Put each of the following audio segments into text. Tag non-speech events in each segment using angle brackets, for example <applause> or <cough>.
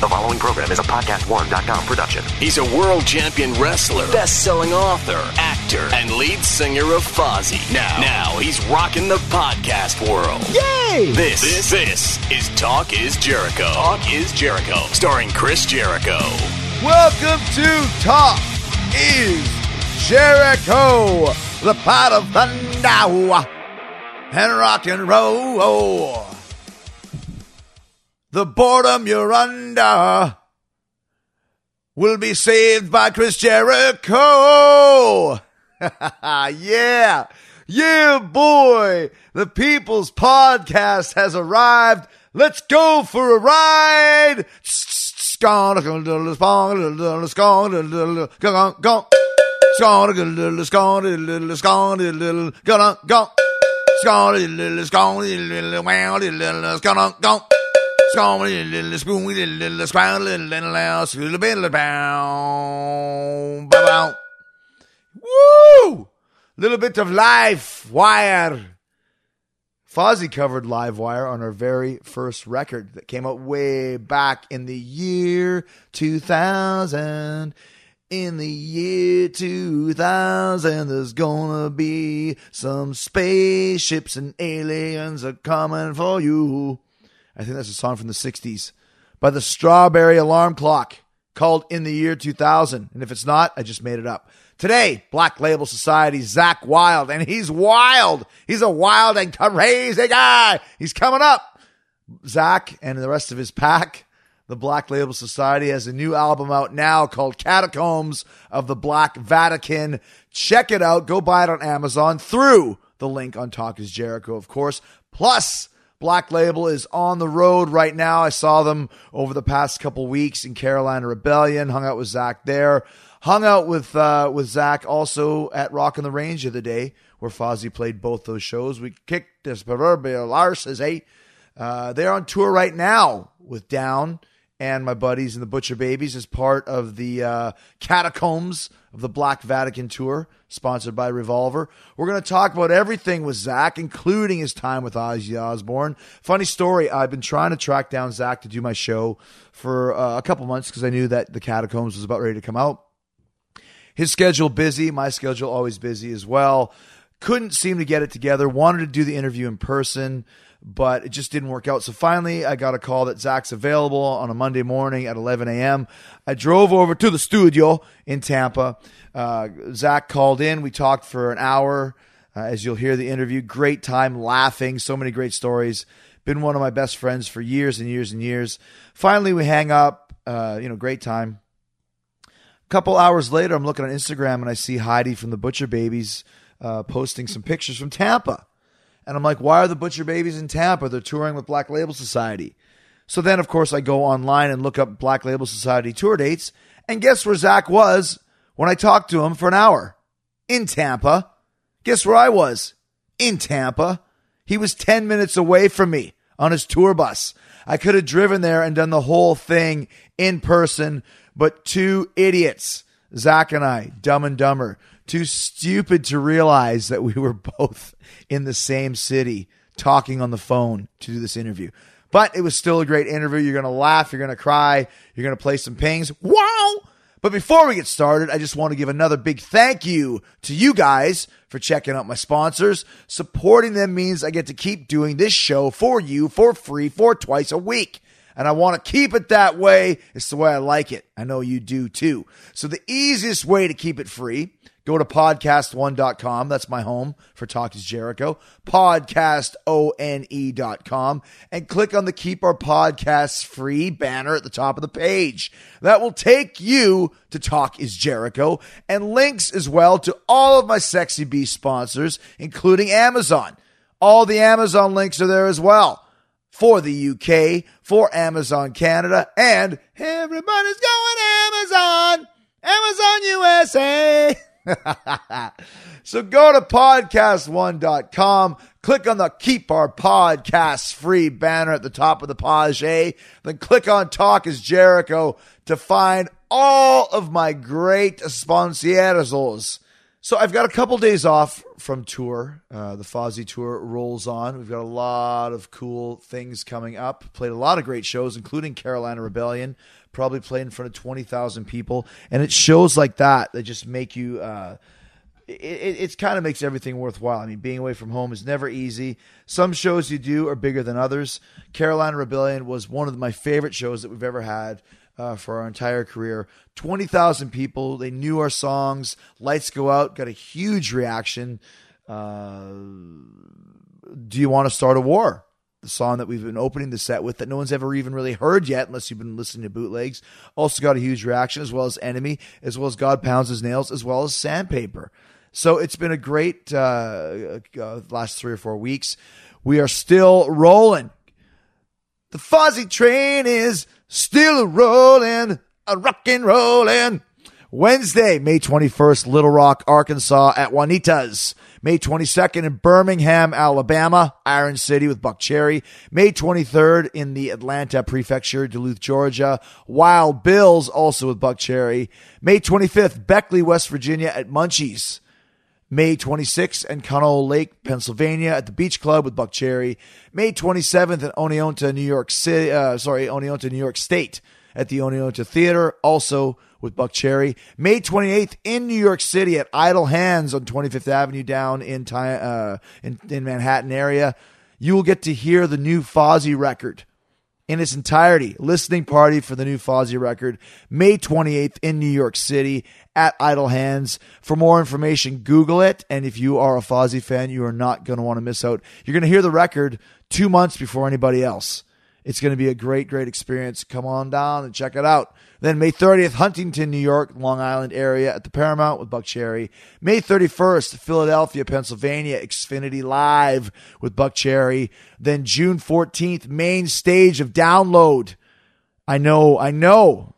The following program is a podcast1.com production. He's a world champion wrestler, best-selling author, actor, and lead singer of Fozzy. Now, now he's rocking the podcast world. Yay! This, this, this is Talk Is Jericho. Talk Is Jericho, starring Chris Jericho. Welcome to Talk is Jericho, the pot of thunder and rock and roll. The boredom you're under will be saved by Chris Jericho. yeah. Yeah, boy. The People's Podcast has arrived. Let's go for a ride. Woo! Little bit of Live Wire. Fozzy covered Live Wire on our very first record that came out way back in the year 2000. In the year 2000, there's gonna be some spaceships and aliens are coming for you. I think that's a song from the 60s by the Strawberry Alarm Clock called In the Year 2000. And if it's not, I just made it up. Today, Black Label Society, Zakk Wylde, and he's wild. He's a wild and crazy guy. He's coming up. Zakk and the rest of his pack, the Black Label Society, has a new album out now called Catacombs of the Black Vatican. Check it out. Go buy it on Amazon through the link on Talk is Jericho, of course. Plus, Black Label is on the road right now. I saw them over the past couple weeks in Carolina Rebellion, hung out with Zakk there. Hung out with uh, with Zakk also at Rock on the Range the other day, where Fozzy played both those shows. We kicked this proverbial arses, eh? Uh, they're on tour right now with Down and my buddies and the Butcher Babies as part of the uh, Catacombs of the Black Vatican tour, sponsored by Revolver. We're going to talk about everything with Zakk, including his time with Ozzy Osbourne. Funny story, I've been trying to track down Zakk to do my show for uh, a couple months because I knew that the Catacombs was about ready to come out. His schedule busy, my schedule always busy as well. Couldn't seem to get it together. Wanted to do the interview in person, but it just didn't work out. So finally, I got a call that Zakk's available on a Monday morning at 11 a.m. I drove over to the studio in Tampa. Uh, Zakk called in. We talked for an hour. Uh, as you'll hear the interview, great time laughing. So many great stories. Been one of my best friends for years and years and years. Finally, we hang up. Uh, you know, great time A couple hours later, I'm looking on Instagram and I see Heidi from the Butcher Babies uh, posting some pictures from Tampa. And I'm like, why are the Butcher Babies in Tampa? They're touring with Black Label Society. So then, of course, I go online and look up Black Label Society tour dates. And guess where Zakk was when I talked to him for an hour? In Tampa. Guess where I was? In Tampa. He was 10 minutes away from me on his tour bus. I could have driven there and done the whole thing in person but two idiots, Zakk and I, dumb and dumber, too stupid to realize that we were <laughs> both in the same city talking on the phone to do this interview. But it was still a great interview. You're going to laugh, you're going to cry, you're going to play some pings. Wow! But before we get started, I just want to give another big thank you to you guys for checking out my sponsors. Supporting them means I get to keep doing this show for you for free for twice a week and I want to keep it that way. It's the way I like it. I know you do too. So the easiest way to keep it free, go to podcast1.com. That's my home for Talk is Jericho. Podcastone.com and click on the Keep Our Podcasts Free banner at the top of the page. That will take you to Talk is Jericho and links as well to all of my Sexy Beast sponsors, including Amazon. All the Amazon links are there as well for the UK, for Amazon Canada, and everybody's going Amazon, Amazon USA. <laughs> <laughs> so go to podcast1.com, click on the Keep Our Podcasts Free banner at the top of the page, then click on Talk is Jericho to find all of my great sponsors. So I've got a couple days off from tour. Uh, the Fozzy tour rolls on. We've got a lot of cool things coming up. Played a lot of great shows, including Carolina Rebellion. Probably played in front of twenty thousand people, and it shows like that that just make you. Uh, it, it, it's kind of makes everything worthwhile. I mean, being away from home is never easy. Some shows you do are bigger than others. Carolina Rebellion was one of my favorite shows that we've ever had uh, for our entire career. 20,000 people. They knew our songs. Lights Go Out got a huge reaction. Uh, Do You Want to Start a War? The song that we've been opening the set with that no one's ever even really heard yet, unless you've been listening to bootlegs. Also got a huge reaction, as well as Enemy, as well as God Pounds His Nails, as well as Sandpaper. So it's been a great uh, uh, last three or four weeks. We are still rolling. The Fozzy train is still rolling, a rockin' rollin'. Wednesday, May 21st, Little Rock, Arkansas at Juanita's. May 22nd in Birmingham, Alabama, Iron City with Buckcherry. May 23rd in the Atlanta Prefecture, Duluth, Georgia. Wild Bills also with Buckcherry. May 25th, Beckley, West Virginia at Munchies. May 26th in Conneaut Lake, Pennsylvania at the Beach Club with Buckcherry. May 27th in Oneonta, New York City, uh, sorry, Oneonta, New York State at the Oneonta Theater, also with Buckcherry. May 28th in New York City at Idle Hands on 25th Avenue down in, uh, in, in Manhattan area. You will get to hear the new Fozzy record in its entirety. Listening party for the new Fozzy record, May 28th in New York City at Idle Hands. For more information, Google it. And if you are a Fozzy fan, you are not going to want to miss out. You're going to hear the record two months before anybody else. It's going to be a great, great experience. Come on down and check it out. Then May 30th, Huntington, New York, Long Island area at the Paramount with Buckcherry. May 31st, Philadelphia, Pennsylvania, Xfinity Live with Buckcherry. Then June 14th, main stage of Download. I know, I know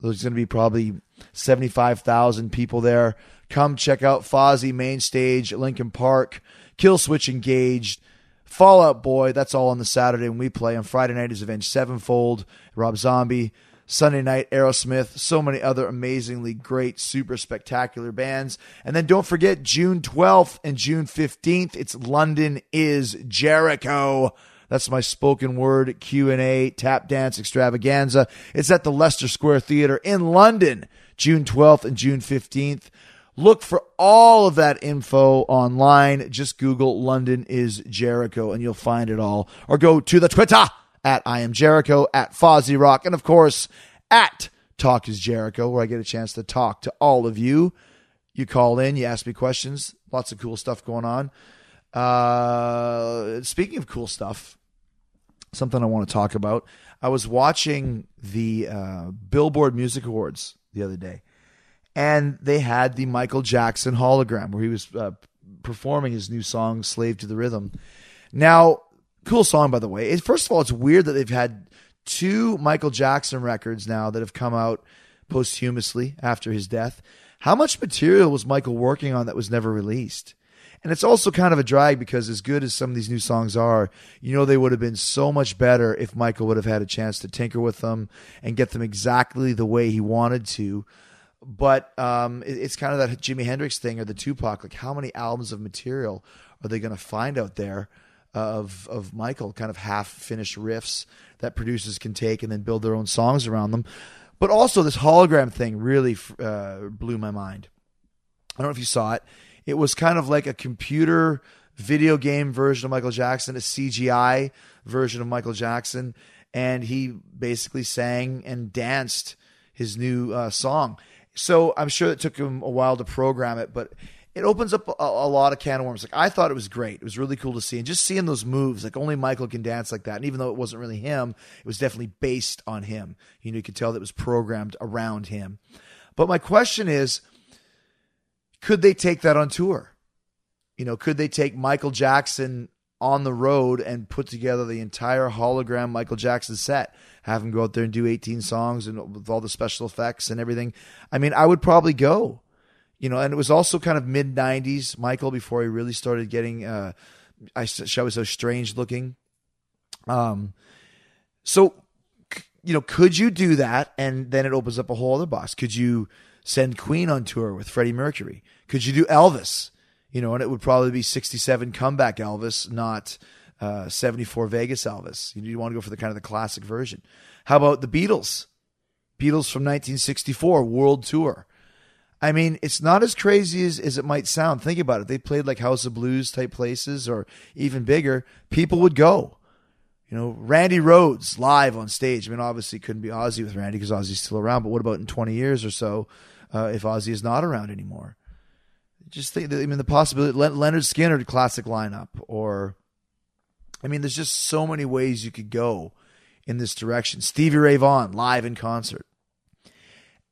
there's going to be probably 75,000 people there. Come check out Fozzy main stage, Linkin Park, Killswitch Engage. Fall Out Boy, that's all on the Saturday when we play. On Friday night is Avenged Sevenfold, Rob Zombie. Sunday night, Aerosmith, so many other amazingly great, super spectacular bands. And then don't forget June 12th and June 15th, it's London is Jericho. That's my spoken word Q&A tap dance extravaganza. It's at the Leicester Square Theater in London, June 12th and June 15th. Look for all of that info online. Just Google London is Jericho and you'll find it all. Or go to the Twitter at I am Jericho, at Fozzy Rock, and of course at Talk is Jericho, where I get a chance to talk to all of you. You call in, you ask me questions. Lots of cool stuff going on. Uh, speaking of cool stuff, something I want to talk about. I was watching the uh, Billboard Music Awards the other day and they had the Michael Jackson hologram where he was uh, performing his new song "Slave to the Rhythm." Now, cool song by the way. First of all, it's weird that they've had two Michael Jackson records now that have come out posthumously after his death. How much material was Michael working on that was never released? And it's also kind of a drag because, as good as some of these new songs are, you know, they would have been so much better if Michael would have had a chance to tinker with them and get them exactly the way he wanted to but um, it's kind of that Jimi Hendrix thing or the Tupac. Like, how many albums of material are they going to find out there of of Michael? Kind of half finished riffs that producers can take and then build their own songs around them. But also, this hologram thing really uh, blew my mind. I don't know if you saw it. It was kind of like a computer video game version of Michael Jackson, a CGI version of Michael Jackson, and he basically sang and danced his new uh, song. So I'm sure it took him a while to program it, but it opens up a, a, lot of can of worms. Like I thought it was great. It was really cool to see, and just seeing those moves. Like only Michael can dance like that. And even though it wasn't really him, it was definitely based on him. You know, you could tell that it was programmed around him. But my question is, could they take that on tour? You know, could they take Michael Jackson on the road and put together the entire hologram Michael Jackson set? have him go out there and do 18 songs and with all the special effects and everything. I mean, I would probably go, you know, and it was also kind of mid 90s, Michael, before he really started getting, uh, I shall we say, so strange looking. Um, so, you know, could you do that? And then it opens up a whole other box. Could you send Queen on tour with Freddie Mercury? Could you do Elvis? You know, and it would probably be 67 comeback Elvis, not uh, 74 Vegas Elvis. You, you want to go for the kind of the classic version. How about the Beatles? Beatles from 1964 World Tour. I mean, it's not as crazy as, as it might sound. Think about it. They played like House of Blues type places or even bigger. People would go. You know, Randy Rhoads live on stage. I mean, obviously couldn't be Ozzy with Randy because Ozzy's still around. But what about in 20 years or so uh, if Ozzy is not around anymore? Just think, I mean, the possibility, Lynyrd Skynyrd classic lineup, or, I mean, there's just so many ways you could go in this direction. Stevie Ray Vaughan live in concert.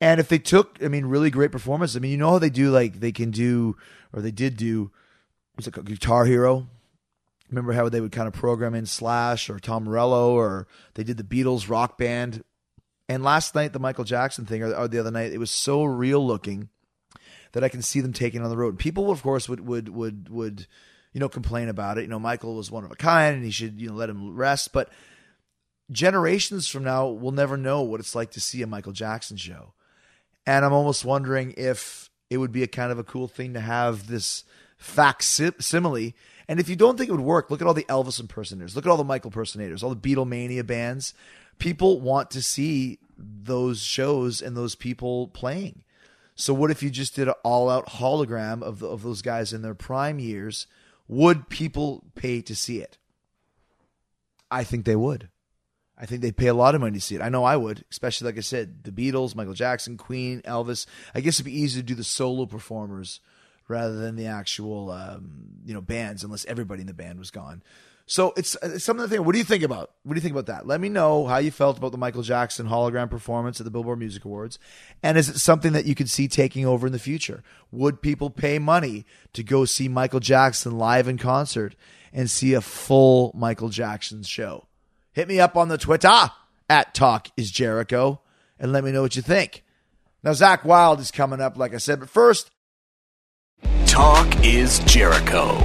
And if they took, I mean, really great performance, I mean, you know how they do, like, they can do, or they did do, was it Guitar Hero? Remember how they would kind of program in Slash or Tom Morello, or they did the Beatles rock band. And last night, the Michael Jackson thing, or, or the other night, it was so real looking that I can see them taking on the road. People, of course, would would would would you know complain about it. You know, Michael was one of a kind, and he should you know let him rest. But generations from now, we'll never know what it's like to see a Michael Jackson show. And I'm almost wondering if it would be a kind of a cool thing to have this facsimile. And if you don't think it would work, look at all the Elvis impersonators, look at all the Michael impersonators, all the Beatlemania bands. People want to see those shows and those people playing. So what if you just did an all-out hologram of the, of those guys in their prime years? Would people pay to see it? I think they would. I think they'd pay a lot of money to see it. I know I would, especially like I said, the Beatles, Michael Jackson, Queen, Elvis. I guess it'd be easy to do the solo performers rather than the actual, um, you know, bands, unless everybody in the band was gone. So it's, it's something to think. What do you think about? What do you think about that? Let me know how you felt about the Michael Jackson hologram performance at the Billboard Music Awards, and is it something that you could see taking over in the future? Would people pay money to go see Michael Jackson live in concert and see a full Michael Jackson show? Hit me up on the Twitter ah, at Talk is Jericho and let me know what you think. Now Zakk Wylde is coming up, like I said, but first, Talk is Jericho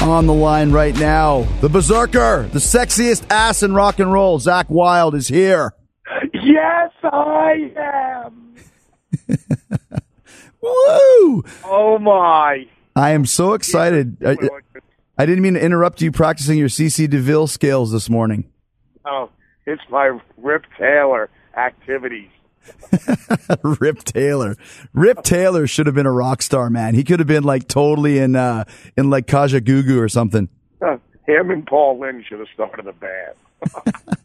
on the line right now. The Berserker, the sexiest ass in rock and roll. Zakk Wylde is here. Yes, I am. <laughs> Woo! Oh my! I am so excited. I, I, didn't mean to interrupt you practicing your CC DeVille scales this morning. Oh, it's my Rip Taylor activities. <laughs> Rip Taylor. Rip Taylor should have been a rock star, man. He could have been like totally in uh in like Kajagoogoo or something. Uh, him and Paul Lynde should have started a band. <laughs>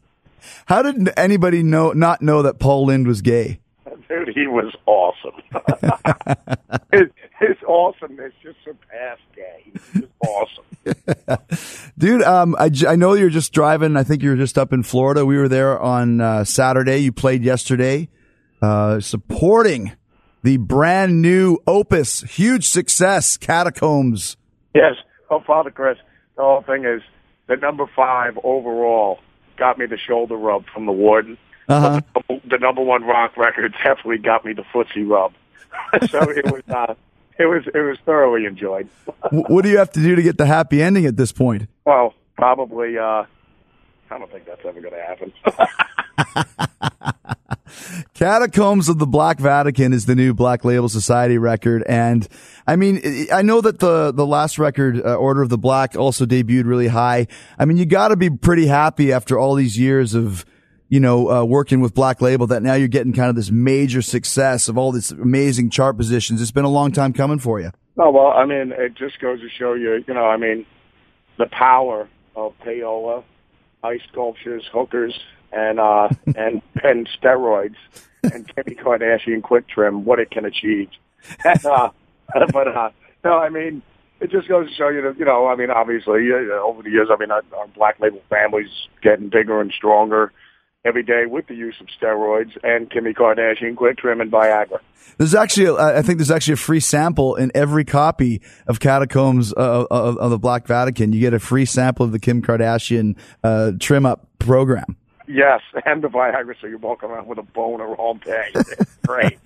How did anybody know not know that Paul Lynde was gay? Dude, he was awesome. <laughs> his, his awesomeness just surpassed gay. He was awesome. <laughs> Dude, um, I, I know you're just driving. I think you were just up in Florida. We were there on uh, Saturday. You played yesterday uh, supporting the brand new Opus, huge success, Catacombs. Yes. Oh, Father Chris, the whole thing is the number five overall got me the shoulder rub from the warden. Uh-huh. The, the, number one rock record definitely got me the footsie rub. <laughs> so it was, uh, it was, it was thoroughly enjoyed. <laughs> what do you have to do to get the happy ending at this point? Well, probably, uh, I don't think that's ever going to happen. <laughs> Catacombs of the Black Vatican is the new Black Label Society record, and I mean, I know that the the last record, uh, Order of the Black, also debuted really high. I mean, you got to be pretty happy after all these years of you know uh, working with Black Label that now you're getting kind of this major success of all these amazing chart positions. It's been a long time coming for you. Oh well, I mean, it just goes to show you, you know, I mean, the power of payola, ice sculptures, hookers, and uh, <laughs> and and steroids and Kimmy Kardashian quick trim, what it can achieve. <laughs> And, uh, <laughs> but uh, no, I mean, it just goes to show you that you know, I mean, obviously uh, over the years, I mean, our, our black label family's getting bigger and stronger every day with the use of steroids and Kimmy Kardashian quick trim and Viagra. There's actually, a, I think there's actually a free sample in every copy of Catacombs uh, of, of, the Black Vatican. You get a free sample of the Kim Kardashian uh, trim up program. Yes, and the Viagra, so you walk around with a boner all day. <laughs> Great.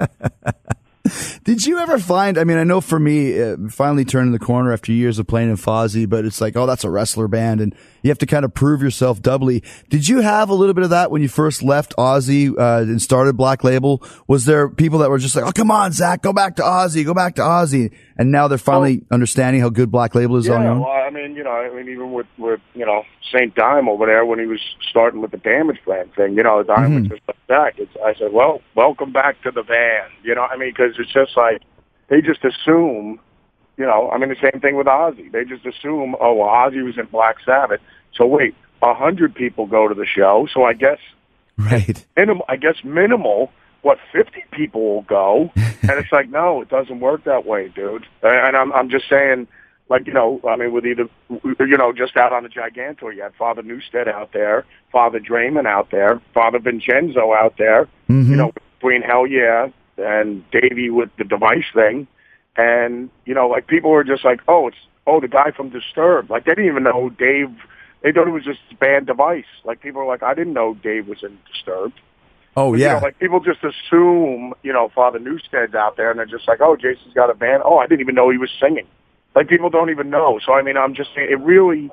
Did you ever find? I mean, I know for me, uh, finally turning the corner after years of playing in Fozzy, but it's like, oh, that's a wrestler band, and you have to kind of prove yourself doubly. Did you have a little bit of that when you first left Ozzy uh, and started Black Label? Was there people that were just like, oh, come on, Zakk, go back to Ozzy, go back to Ozzy, and now they're finally understanding how good Black Label is Yeah, on your own? well, I mean, you know, I mean, even with with you know Saint Dime over there when he was starting with the Damageplan thing, you know, Dime was just like that. It's, I said, well, welcome back to the band. You know, I mean, because it's just like they just assume, you know, I mean, the same thing with Ozzy. They just assume, oh, well, Ozzy was in Black Sabbath, so wait, a hundred people go to the show, so I guess Right. minimal, I guess minimal, what, 50 people will go. <laughs> and it's like, no, it doesn't work that way, dude. And I'm, I'm just saying, like, you know, I mean, with either, you know, just out on the Gigantour, you had Father Newsted out there, Father Draiman out there, Father Vincenzo out there, mm-hmm. you know, between Hellyeah and Davey with the device thing. And, you know, like people were just like, oh, it's, oh, the guy from Disturbed. Like they didn't even know Dave, they thought it was just band device. Like people were like, I didn't know Dave was in Disturbed. Oh You yeah. know, like people just assume, you know, Father Newsted's out there, and they're just like, oh, Jason's got a band. Oh, I didn't even know he was singing. Like people don't even know. So I mean, I'm just saying, it really,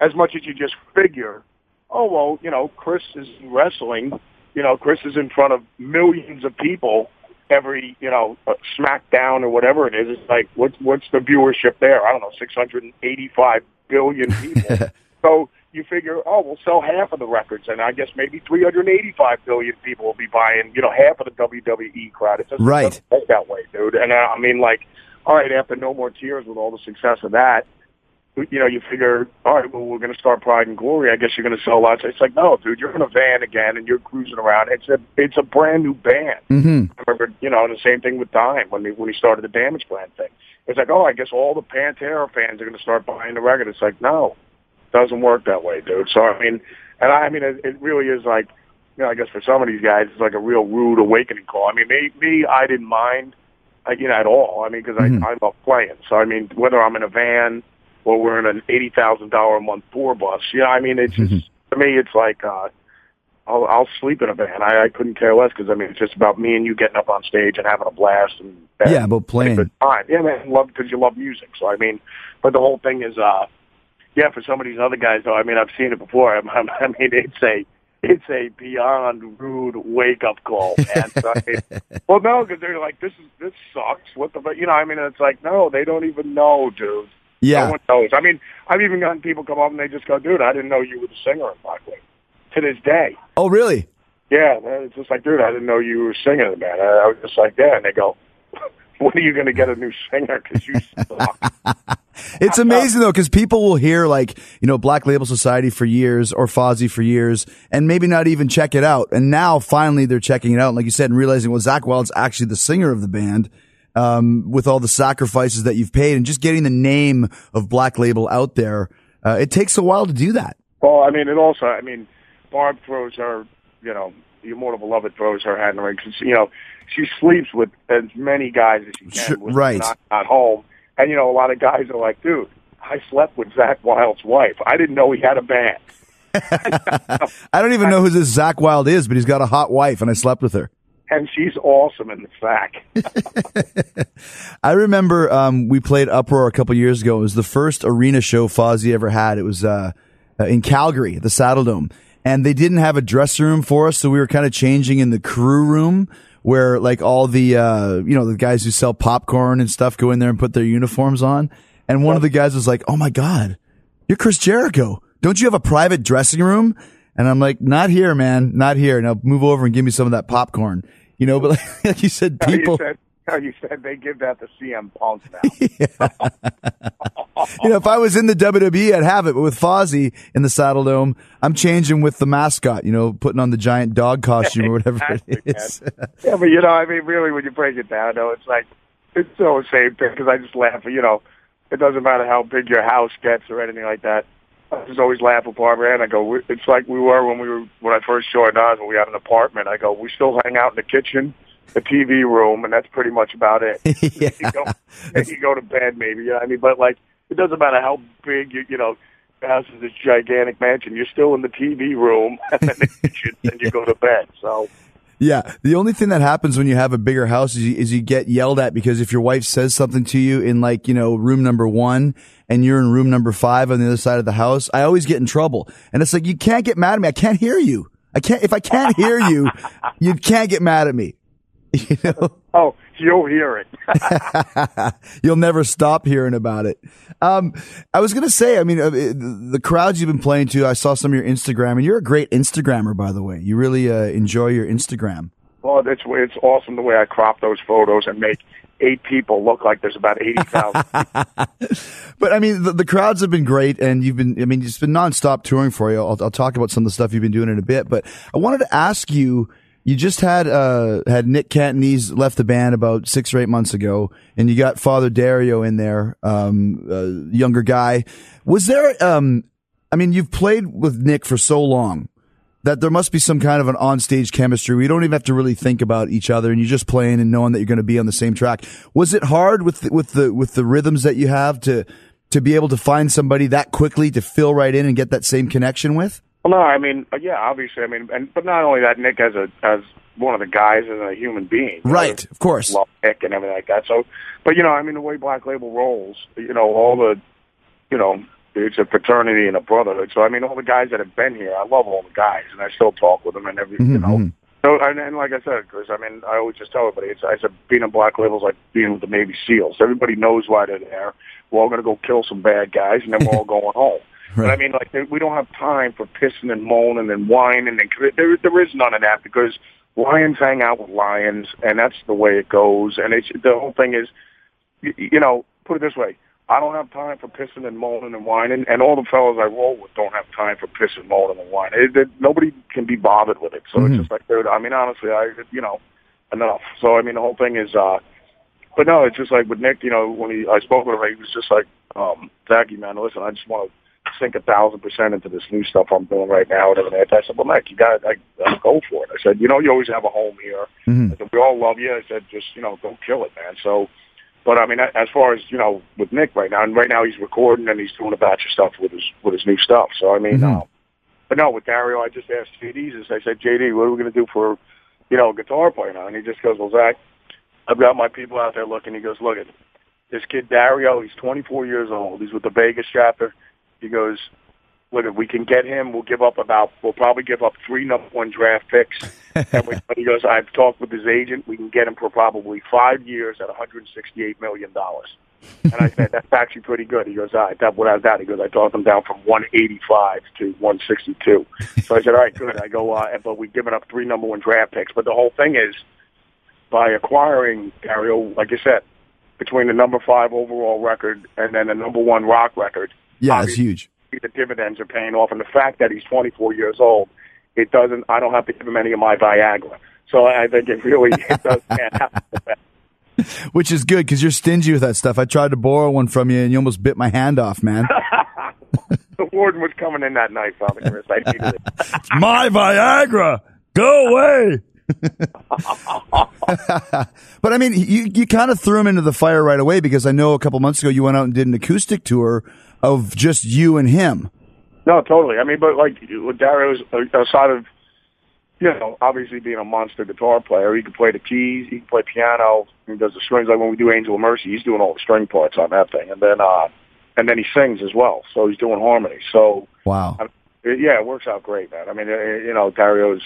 as much as you just figure, oh well, you know, Chris is wrestling. You know, Chris is in front of millions of people every, you know, uh, SmackDown or whatever it is. It's like, what's what's the viewership there? I don't know, 685 billion <laughs> people. So you figure, oh, we'll sell half of the records, and I guess maybe 385 billion people will be buying, you know, half of the WWE crowd. It doesn't, Right. doesn't work that way, dude. And uh, I mean, like, all right, after No More Tears, with all the success of that, you know, you figure, all right, well, we're going to start Pride and Glory. I guess you're going to sell lots. It's like, no, dude, you're in a van again, and you're cruising around. It's a, it's a brand new band. hmm I remember, you know, the same thing with Dime when he, when he started the Damageplan thing. It's like, oh, I guess all the Pantera fans are going to start buying the record. It's like, no, doesn't work that way, dude. So I mean, and I, I mean, it, it really is like, you know, I guess for some of these guys, it's like a real rude awakening call. I mean, me, me, I didn't mind, you know, at all. I mean, because Mhm. I, I love playing. So I mean, whether I'm in a van or we're in an eighty thousand dollar a month tour bus, you know, I mean, it's just to me, it's like. uh I'll, I'll sleep in a van. I, I couldn't care less because I mean it's just about me and you getting up on stage and having a blast and, and Yeah, but playing. good time. Yeah, man, love because you love music. So I mean, but the whole thing is, uh yeah, for some of these other guys though, I mean I've seen it before. I, I mean it's a it's a beyond rude wake up call. And so, I mean, <laughs> well, no, because they're like this is this sucks. What the fu-" you know? I mean it's like no, they don't even know, dude. Yeah. No one knows. I mean, I've even gotten people come up and they just go, dude, I didn't know you were the singer in Black Label. To this day. Oh really? Yeah, it's just like, dude, I didn't know you were singing, man. I, I was just like, yeah. And they go, <laughs> when are you going to get a new singer? Because you suck. <laughs> It's amazing though, because people will hear like, you know, Black Label Society for years or Fozzy for years and maybe not even check it out. And now finally they're checking it out. And like you said, and realizing, well, Zakk Wylde's actually the singer of the band, um, with all the sacrifices that you've paid and just getting the name of Black Label out there. Uh, it takes a while to do that. well, I mean, it also, I mean, Barb throws her, you know, the immortal beloved throws her hat in the ring. 'cause, you know, she sleeps with as many guys as she Sure, can. When right. Not, not home. And, you know, a lot of guys are like, dude, I slept with Zakk Wylde's wife. I didn't know he had a band. <laughs> <laughs> I don't even know who this Zakk Wylde is, but he's got a hot wife and I slept with her. And she's awesome in the sack. <laughs> I remember um, we played Uproar a couple years ago. It was the first arena show Fozzy ever had. It was uh, uh, in Calgary, the Saddledome, and they didn't have a dressing room for us, so we were kind of changing in the crew room where like all the uh, you know the guys who sell popcorn and stuff go in there and put their uniforms on. And one of the guys was like, "Oh my god, you're Chris Jericho! Don't you have a private dressing room?" And I'm like, "Not here, man, not here." Now move over and give me some of that popcorn. You know, but <laughs> like, like you said, people. you said, how you said they give that to CM Punk now. <laughs> you know, if I was in the WWE, I'd have it. But with Fozzy in the Saddledome, I'm changing with the mascot. You know, putting on the giant dog costume or <laughs> whatever it is. Yeah, but you know, I mean, really, when you break it down, though, it's like it's so the same thing. Because I just laugh. You know, it doesn't matter how big your house gets or anything like that. I just always laugh with Barbara, and I go, it's like we were when we were when I first joined on when we had an apartment. I go, we still hang out in the kitchen, the TV room, and that's pretty much about it. <laughs> yeah. you go, and you go to bed, maybe. You know what I mean, but like, it doesn't matter how big you, you know, the house is this gigantic mansion. You're still in the TV room <laughs> and then the kitchen, and you go to bed. So, Yeah, the only thing that happens when you have a bigger house is you, is you get yelled at because if your wife says something to you in like, you know, room number one and you're in room number five on the other side of the house, I always get in trouble. And it's like, you can't get mad at me. I can't hear you. I can't, if I can't hear you, you can't get mad at me. <laughs> You know? Oh, you'll hear it. <laughs> You'll never stop hearing about it. Um, I was gonna say, I mean, uh, the crowds you've been playing to. I saw some of your Instagram, and you're a great Instagrammer, by the way. You really uh, enjoy your Instagram. well, it's it's awesome the way I crop those photos and make eight people look like there's about eighty thousand. <laughs> But I mean, the, the crowds have been great, and you've been, I mean, it's been nonstop touring for you. I'll, I'll talk about some of the stuff you've been doing in a bit, but I wanted to ask you. You just had uh had Nick Catanese left the band about six or eight months ago, and you got Father Dario in there, um, uh, younger guy. Was there um, I mean, you've played with Nick for so long that there must be some kind of an on-stage chemistry. We don't even have to really think about each other, and you're just playing and knowing that you're going to be on the same track. Was it hard with the, with the with the rhythms that you have to to be able to find somebody that quickly to fill right in and get that same connection with? Well, no, I mean, uh, yeah, obviously, I mean, and but not only that, Nick as a as one of the guys and a human being, know, Right, of course. love Nick and everything like that. So, but you know, I mean, the way Black Label rolls, you know, all the, you know, it's a fraternity and a brotherhood. So, I mean, all the guys that have been here, I love all the guys, and I still talk with them and every, you know. So, and, and like I said, Chris, I mean, I always just tell everybody, it's, I said, being in Black Label is like being with the Navy SEALs. Everybody knows why they're there. We're all going to go kill some bad guys, and then we're all <laughs> going home. But I mean, like we don't have time for pissing and moaning and whining, and there there is none of that because lions hang out with lions, and that's the way it goes. And it's the whole thing is, you, you know, put it this way: I don't have time for pissing and moaning and whining, and all the fellows I roll with don't have time for pissing, moaning, and whining. It, it, nobody can be bothered with it. So it's just like, dude, I mean, honestly, I, you know, enough. So I mean, the whole thing is. uh but no, it's just like with Nick, you know, when he I spoke with him, he was just like, um, Zachy, man, listen, I just want to sink a thousand percent into this new stuff I'm doing right now and. I said, well, Nick, you got to go for it. I said, you know, you always have a home here. I said, we all love you. I said, just, you know, go kill it, man. So, but I mean, as far as, you know, with Nick right now, and right now he's recording and he's doing a batch of stuff with his, with his new stuff. So, I mean, uh, but no, with Dario, I just asked JD, I said, JD, what are we going to do for, you know, a guitar player now? And he just goes, well, Zakk, I've got my people out there looking. He goes, look at this kid Dario. He's 24 years old. He's with the Vegas chapter. He goes, look, if we can get him, we'll give up about, we'll probably give up three number one draft picks. and we, he goes, I've talked with his agent. We can get him for probably five years at 168 million dollars. And I said, that's actually pretty good. He goes, all right, that without that. He goes, I talked him down from 185 to 162. So I said, all right, good. I go, uh, but we've given up three number one draft picks. But the whole thing is, by acquiring Dario, like I said, between the number five overall record and then the number one rock record, Yeah, it's huge. the dividends are paying off. And the fact that he's 24 years old, it doesn't. I don't have to give him any of my Viagra. So I think it really it <laughs> does. Which is good because you're stingy with that stuff. I tried to borrow one from you and you almost bit my hand off, man. <laughs> The warden was coming in that night, Father Chris. I needed it. <laughs> my Viagra, go away. but I mean, you you kind of threw him into the fire right away because I know a couple months ago you went out and did an acoustic tour of just you and him. No, totally. I mean, but like with Dario's aside of you know obviously being a monster guitar player, he can play the keys, he can play piano, he does the strings. Like when we do Angel of Mercy, he's doing all the string parts on that thing, and then uh and then he sings as well, so he's doing harmony. So Wow. I- it, yeah, it works out great, man. I mean, uh, you know, Dario's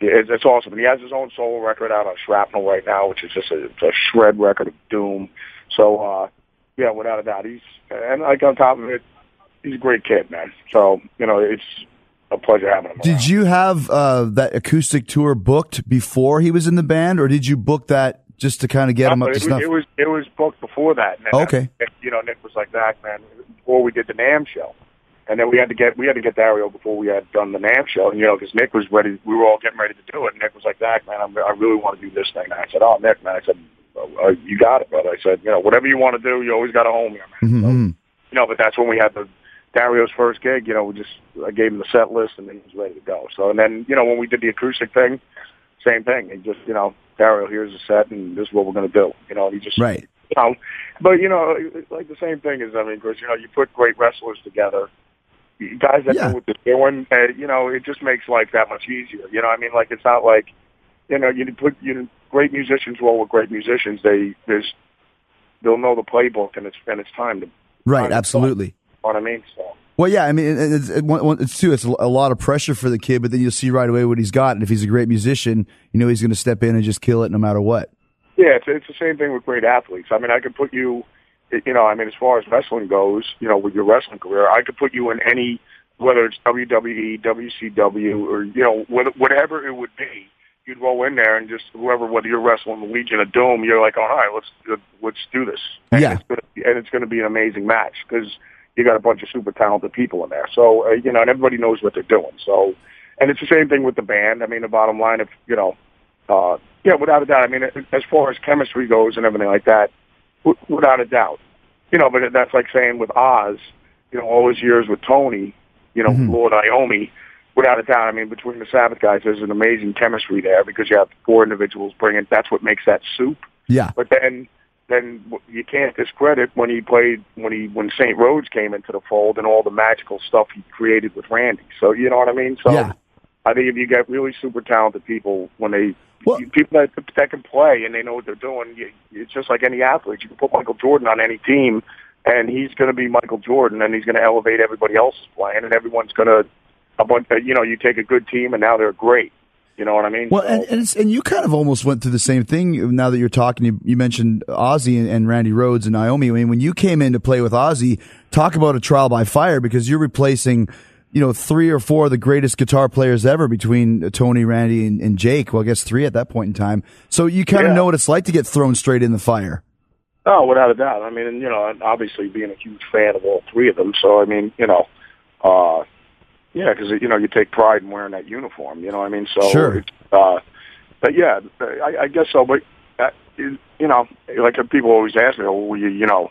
it's, it's awesome. And he has his own solo record out on Shrapnel right now, which is just a, a shred record of doom. So uh yeah, without a doubt, he's and like on top of it, he's a great kid, man. So you know, it's a pleasure having him. Did around. you have uh, that acoustic tour booked before he was in the band, or did you book that just to kind of get him No, up it to was, snuff? It was it was booked before that. Okay. You know, Nick was like that, man. Before we did the Nam show, and then we had to get we had to get Dario before we had done the NAMM show. And you know, because Nick was ready, we were all getting ready to do it. And Nick was like, "That man, I'm, I really want to do this thing." And I said, "Oh, Nick, man," I said, uh, "You got it, brother." I said, "You know, whatever you want to do, you always got a home here, man." So, Mhm. you know, but that's when we had the Dario's first gig. You know, we just I gave him the set list and then he was ready to go. So and then you know when we did the acoustic thing, same thing. He just you know Dario, here's the set and this is what we're going to do. You know, he just Right. You know, but you know, like the same thing is I mean, Chris, you know, you put great wrestlers together. Guys that Yeah. know what they're doing, uh, you know, it just makes life that much easier. You know, what I mean, like it's not like, you know, you put you know, great musicians roll with great musicians. They there's they'll know the playbook, and it's and it's time to Right, time absolutely. You know what I mean? So Well, yeah, I mean, it- it's, it's too. It's a lot of pressure for the kid, but then you'll see right away what he's got, and if he's a great musician, you know he's going to step in and just kill it no matter what. yeah, it's it's the same thing with great athletes. I mean, I could put you, you know, I mean, as far as wrestling goes, you know, with your wrestling career, I could put you in any whether it's WWE, WCW, or you know, wh- whatever it would be. You'd roll in there and just whoever, whether you're wrestling the Legion of Doom, you're like, all right, let's let's do this. And Yeah. it's gonna and it's going to be an amazing match because you got a bunch of super talented people in there. So uh, you know, and everybody knows what they're doing. So, and it's the same thing with the band. I mean, the bottom line, if you know, uh, yeah, without a doubt. I mean, as far as chemistry goes and everything like that, w- without a doubt. You know, but that's like saying with Oz, you know, all his years with Tony, you know, mm-hmm. Lord Iommi, without a doubt. I mean, between the Sabbath guys, there's an amazing chemistry there because you have four individuals bringing. That's what makes that soup. Yeah, But then, then you can't discredit when he played when he when St. Rhoads came into the fold and all the magical stuff he created with Randy. So you know what I mean. So Yeah. I think if you get really super talented people when they Well- people that that can play and they know what they're doing, you, it's just like any athlete. You can put Michael Jordan on any team, and he's going to be Michael Jordan, and he's going to elevate everybody else's playing, and everyone's going to a bunch. uh, You know, you take a good team, and now they're great. You know what I mean? Well, So- and and, it's, and you kind of almost went through the same thing. Now that you're talking, you, you mentioned Ozzy and, and Randy Rhoads and Iommi. I mean, when you came in to play with Ozzy, talk about a trial by fire because you're replacing, you know, three or four of the greatest guitar players ever between Tony, Randy, and, and Jake. Well, I guess three at that point in time. So you kind of Yeah. know what it's like to get thrown straight in the fire. Oh, without a doubt. I mean, and, you know, and obviously being a huge fan of all three of them. So, I mean, you know, uh, yeah, because you know you take pride in wearing that uniform. You know what I mean? So, Sure. It's, uh, but yeah, I, I guess so. But uh, you you know, like people always ask me, "Oh, were you, you know,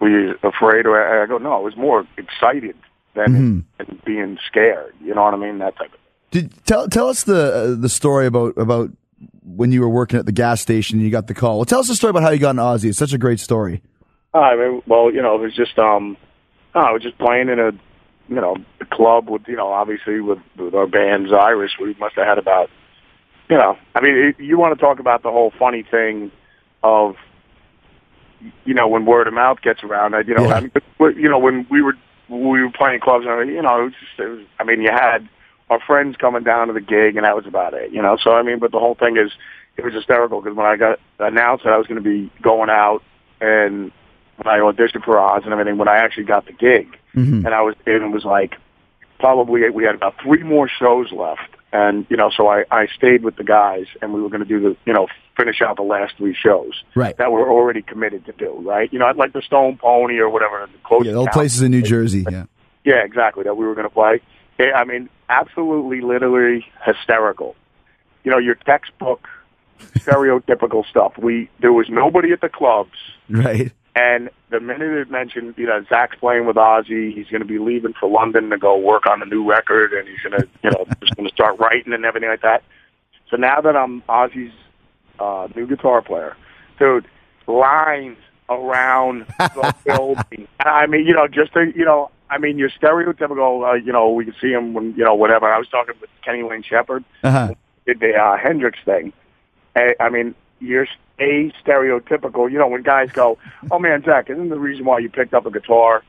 were you afraid?" Or I I go, "No, I was more excited than, than being scared." You know what I mean? That type of. Did tell tell us the uh, the story about about when you were working at the gas station and you got the call. Well, tell us the story about how you got an Ozzy. It's such a great story. I mean, well, you know, it was just um, I was just playing in a, you know, a club with, you know, obviously with with our band Zyris. We must have had about, you know, I mean, it, you want to talk about the whole funny thing of, you know, when word of mouth gets around. I, you know, Yeah. I mean, but, you know, when we were we were playing clubs, and you know, it was just, it was, I mean, you had our friends coming down to the gig, and that was about it. You know, so I mean, but the whole thing is, it was hysterical because when I got announced that I was going to be going out and when I auditioned for Oz and everything, when I actually got the gig, mm-hmm. and I was, it was like probably we had about three more shows left, and you know, so I I stayed with the guys, and we were going to do the, you know, finish out the last three shows Right. that we're already committed to do, right? You know, like the Stone Pony or whatever, the Yeah, old places in New Jersey. Yeah. yeah, exactly. That we were going to play. I mean, absolutely, literally hysterical. You know, your textbook <laughs> stereotypical stuff. We there was nobody at the clubs, Right. And the minute it mentioned, you know, Zakk's playing with Ozzy, he's going to be leaving for London to go work on a new record, and he's going to, you know, just going to start writing and everything like that. So now that I'm Ozzy's uh, new guitar player, dude, lines around the <laughs> building. I mean, you know, just to, you know, I mean, your stereotypical, uh, you know, we can see him when, you know, whatever. I was talking with Kenny Wayne Shepherd, Uh-huh. did the uh, Hendrix thing. I, I mean, you're a stereotypical. You know, when guys go, "Oh man, Zakk, isn't the reason why you picked up a guitar,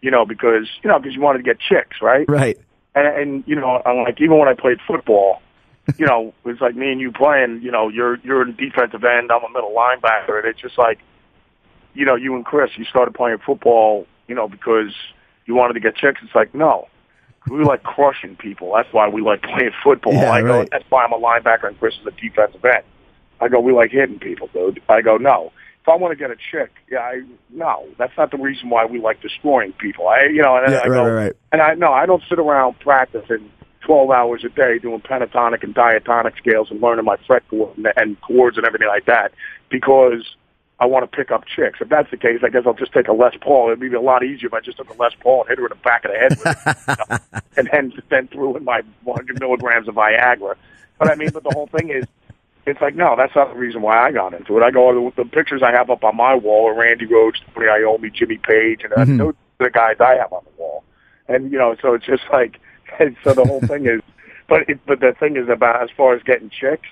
you know, because you know, because you wanted to get chicks, right?" Right. And, and you know, I'm like, even when I played football, <laughs> you know, it's like me and you playing. You know, you're you're a defensive end, I'm a middle linebacker, and it's just like, you know, you and Chris, you started playing football, you know, because you wanted to get chicks. It's like, no, we like crushing people. That's why we like playing football. Yeah, I go, right. that's why I'm a linebacker and Chris is a defensive end. I go, we like hitting people, dude. I go, no. If I want to get a chick, yeah, I no, that's not the reason why we like destroying people. I, you know, and Yeah, I right, go, right, right. and I no, I don't sit around practicing twelve hours a day doing pentatonic and diatonic scales and learning my fret chord and, and chords and everything like that because I want to pick up chicks. If that's the case, I guess I'll just take a Les Paul. It'd be a lot easier if I just took a Les Paul and hit her in the back of the head with it, you know, <laughs> and then then threw in my 100 milligrams of Viagra. But I mean, but the whole thing is, it's like no, that's not the reason why I got into it. I go the, the pictures I have up on my wall are Randy Rhoads, Tony Iommi, Jimmy Page, and uh, those are the guys I have on the wall. And you know, so it's just like, <laughs> and so the whole thing is, <laughs> but it, but the thing is about as far as getting chicks,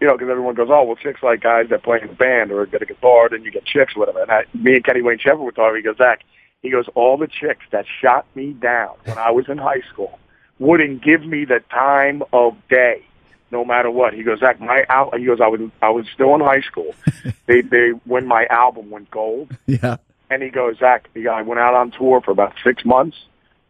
you know, because everyone goes, oh, well, chicks like guys that play in a band or get a guitar, then you get chicks, whatever. And I, me and Kenny Wayne Shepherd were talking. He goes, Zakk, he goes, all the chicks that shot me down when I was in high school wouldn't give me the time of day, no matter what. He goes, Zakk, my al-, he goes, I was I was still in high school. <laughs> they they when my album went gold, Yeah. and he goes, Zakk, I went out on tour for about six months.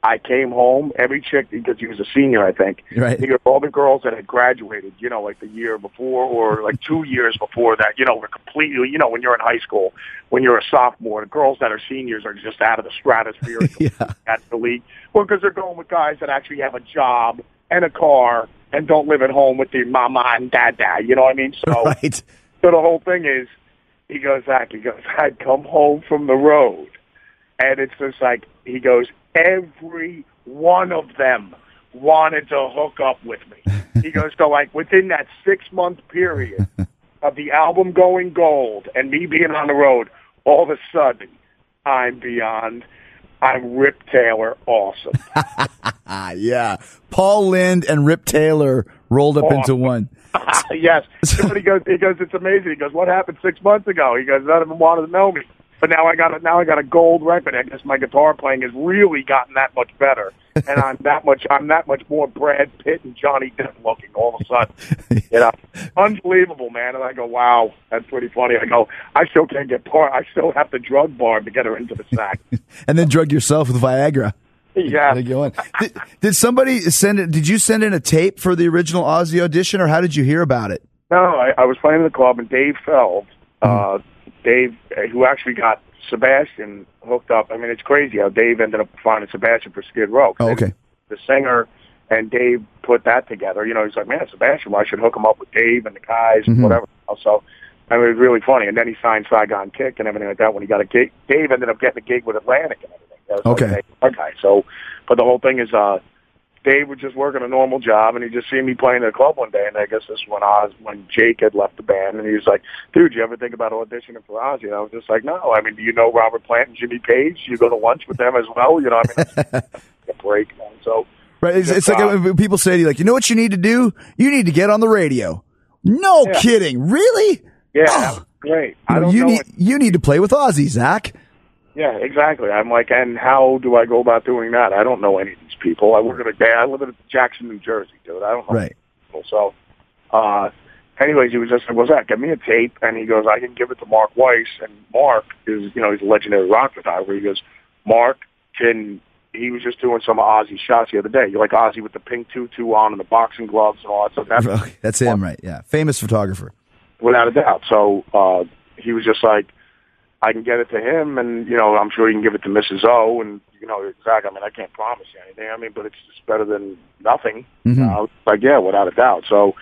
I came home, every chick, because he was a senior, I think. Right. He goes, all the girls that had graduated, you know, like the year before or like two <laughs> years before that, you know, were completely, you know, when you're in high school, when you're a sophomore, the girls that are seniors are just out of the stratosphere <laughs> Yeah. at the league. Well, because they're going with guys that actually have a job and a car and don't live at home with their mama and dada. You know what I mean? So, <laughs> Right. so the whole thing is, he goes, Zakk, he goes, I'd come home from the road, and it's just like, he goes, every one of them wanted to hook up with me. He <laughs> goes, so like within that six month period <laughs> of the album going gold and me being on the road, all of a sudden, I'm beyond, I'm Rip Taylor awesome. Ah, <laughs> yeah. Paul Lynde and Rip Taylor rolled up Oh. into one. <laughs> yes. He goes, he goes, it's amazing. He goes, what happened six months ago? He goes, none of them wanted to know me. But now I got a, now I got a gold record. I guess my guitar playing has really gotten that much better, and I'm that much I'm that much more Brad Pitt and Johnny Depp looking all of a sudden. You know, <laughs> unbelievable, man. And I go, wow, that's pretty funny. I go, I still can't get par. I still have to drug Barb to get her into the sack. <laughs> And then drug yourself with Viagra. yeah. There you go. Did, did somebody send it? Did you send in a tape for the original Ozzy audition, or how did you hear about it? No, I, I was playing in the club, and Dave Feld, uh, Dave, uh, who actually got Sebastian hooked up. I mean, it's crazy how Dave ended up finding Sebastian for Skid Row. Oh, okay. The singer and Dave put that together. You know, he's like, man, Sebastian, well, I should hook him up with Dave and the guys, and whatever. So, I mean, it was really funny. And then he signed Saigon Kick and everything like that when he got a gig. Dave ended up getting a gig with Atlantic and everything. Okay. Like, guy. So, but the whole thing is, uh, Dave was just working a normal job, and he just seen me playing at a club one day, and I guess this is when Oz, when Jake had left the band, and he was like, "Dude, you ever think about auditioning for Ozzy?" And I was just like, "No, I mean, do you know Robert Plant and Jimmy Page? You go to lunch with them as well, you know? I mean, <laughs> a break, man. So, Right. It's, it's like uh, people say to you, like, you know what you need to do? You need to get on the radio. No Yeah. kidding. Really? yeah, Oh. great. You, I don't you know. need you need to play with Ozzy, Zakk. Yeah, exactly. I'm like, and how do I go about doing that? I don't know any of these people. I work at a day. I live in Jackson, New Jersey, dude. I don't know Right. people. So, uh, anyways, he was just like, "What's that? Give me a tape." And he goes, "I can give it to Mark Weiss." And Mark is, you know, he's a legendary rock photographer. He goes, "Mark can." He was just doing some Ozzy shots the other day. You like Ozzy with the pink tutu on and the boxing gloves and all that stuff. That's Okay, <laughs> That's him, right? Yeah. Famous photographer. without a doubt. So uh, he was just like, I can get it to him, and you know, I'm sure he can give it to Mrs. O, and you know, exactly. I mean, I can't promise you anything. I mean, but it's just better than nothing. Mhm. Uh, like, yeah, without a doubt. So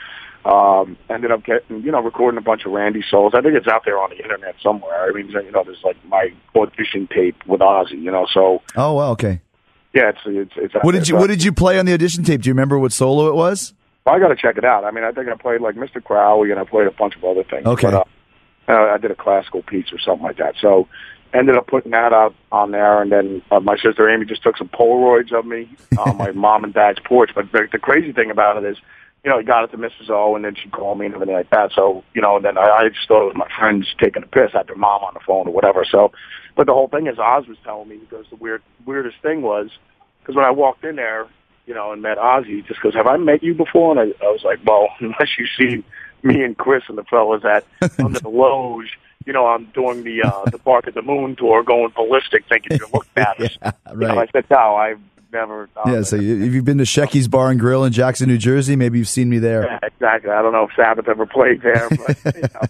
um, ended up getting, you know, recording a bunch of Randy souls. I think it's out there on the internet somewhere. I mean, you know, there's like my audition tape with Ozzy. You know, so Oh, well, okay. yeah, it's it's. it's What did you What did you play on the audition tape? Do you remember what solo it was? Well, I got to check it out. I mean, I think I played like Mr. Crowley, and I played a bunch of other things. Okay. But, uh, uh, I did a classical piece or something like that. So ended up putting that out on there, and then uh, my sister Amy just took some Polaroids of me on my <laughs> mom and dad's porch. But the, the crazy thing about it is, you know, he got it to Mrs. O, and then she called me and everything like that. So, you know, and then I, I just thought it was my friends taking a piss at their mom on the phone or whatever. So, but the whole thing is, Oz was telling me because the weird weirdest thing was because when I walked in there, you know, and met Ozzy, he just goes, "Have I met you before?" And I, I was like, "Well, <laughs> unless you see <laughs> me and Chris and the fellas at under the Loge, you know, I'm doing the uh, the Bark at the Moon tour, going ballistic, thinking you're looking at us." <laughs> Yeah, You <laughs> know, I said, "No, I've never." done Yeah. So you, if you've been to Shecky's Bar and Grill in Jackson, New Jersey, maybe you've seen me there. Yeah, exactly. I don't know if Sabbath ever played there, but you know.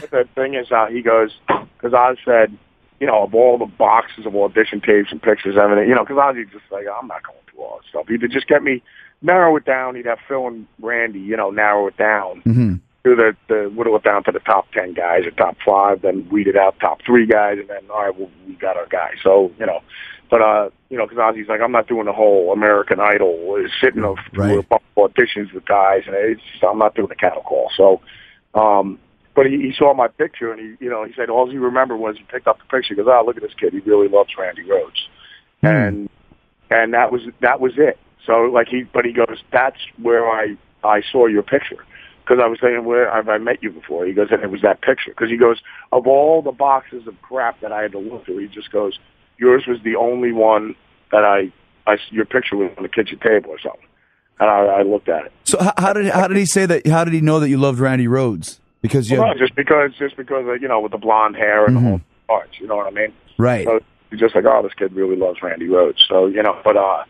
But the thing is, uh, he goes because I said, you know, of all the boxes of audition tapes and pictures, everything, you know, because I was just like, I'm not going through all this stuff. He'd just get me narrow it down. He'd have Phil and Randy, you know, narrow it down. hmm Do the the whittle it down to the top ten guys or top five, then weed it out top three guys, and then all right, well, we got our guy. So you know, but uh, you know, because Ozzy's like, I'm not doing the whole American Idol, uh, sitting of Right. through a bunch of auditions with guys, and it's just, I'm not doing the cattle call. So, um, but he, he saw my picture, and he, you know, he said all he remembered was he picked up the picture. He goes, oh, look at this kid, he really loves Randy Rhoads, Hmm. and and that was that was it. So like he, but he goes, that's where I I saw your picture. Because I was saying, where have I met you before? He goes, and it was that picture. Because he goes, of all the boxes of crap that I had to look through, he just goes, yours was the only one that I, I your picture was on the kitchen table or something. And I, I looked at it. So how, how did how did he say that? How did he know that you loved Randy Rhoads? Because you Well, had, no, just because, just because, of, you know, with the blonde hair and the whole arch, you know what I mean? right. So you're just like, oh, this kid really loves Randy Rhoads. So you know, but uh,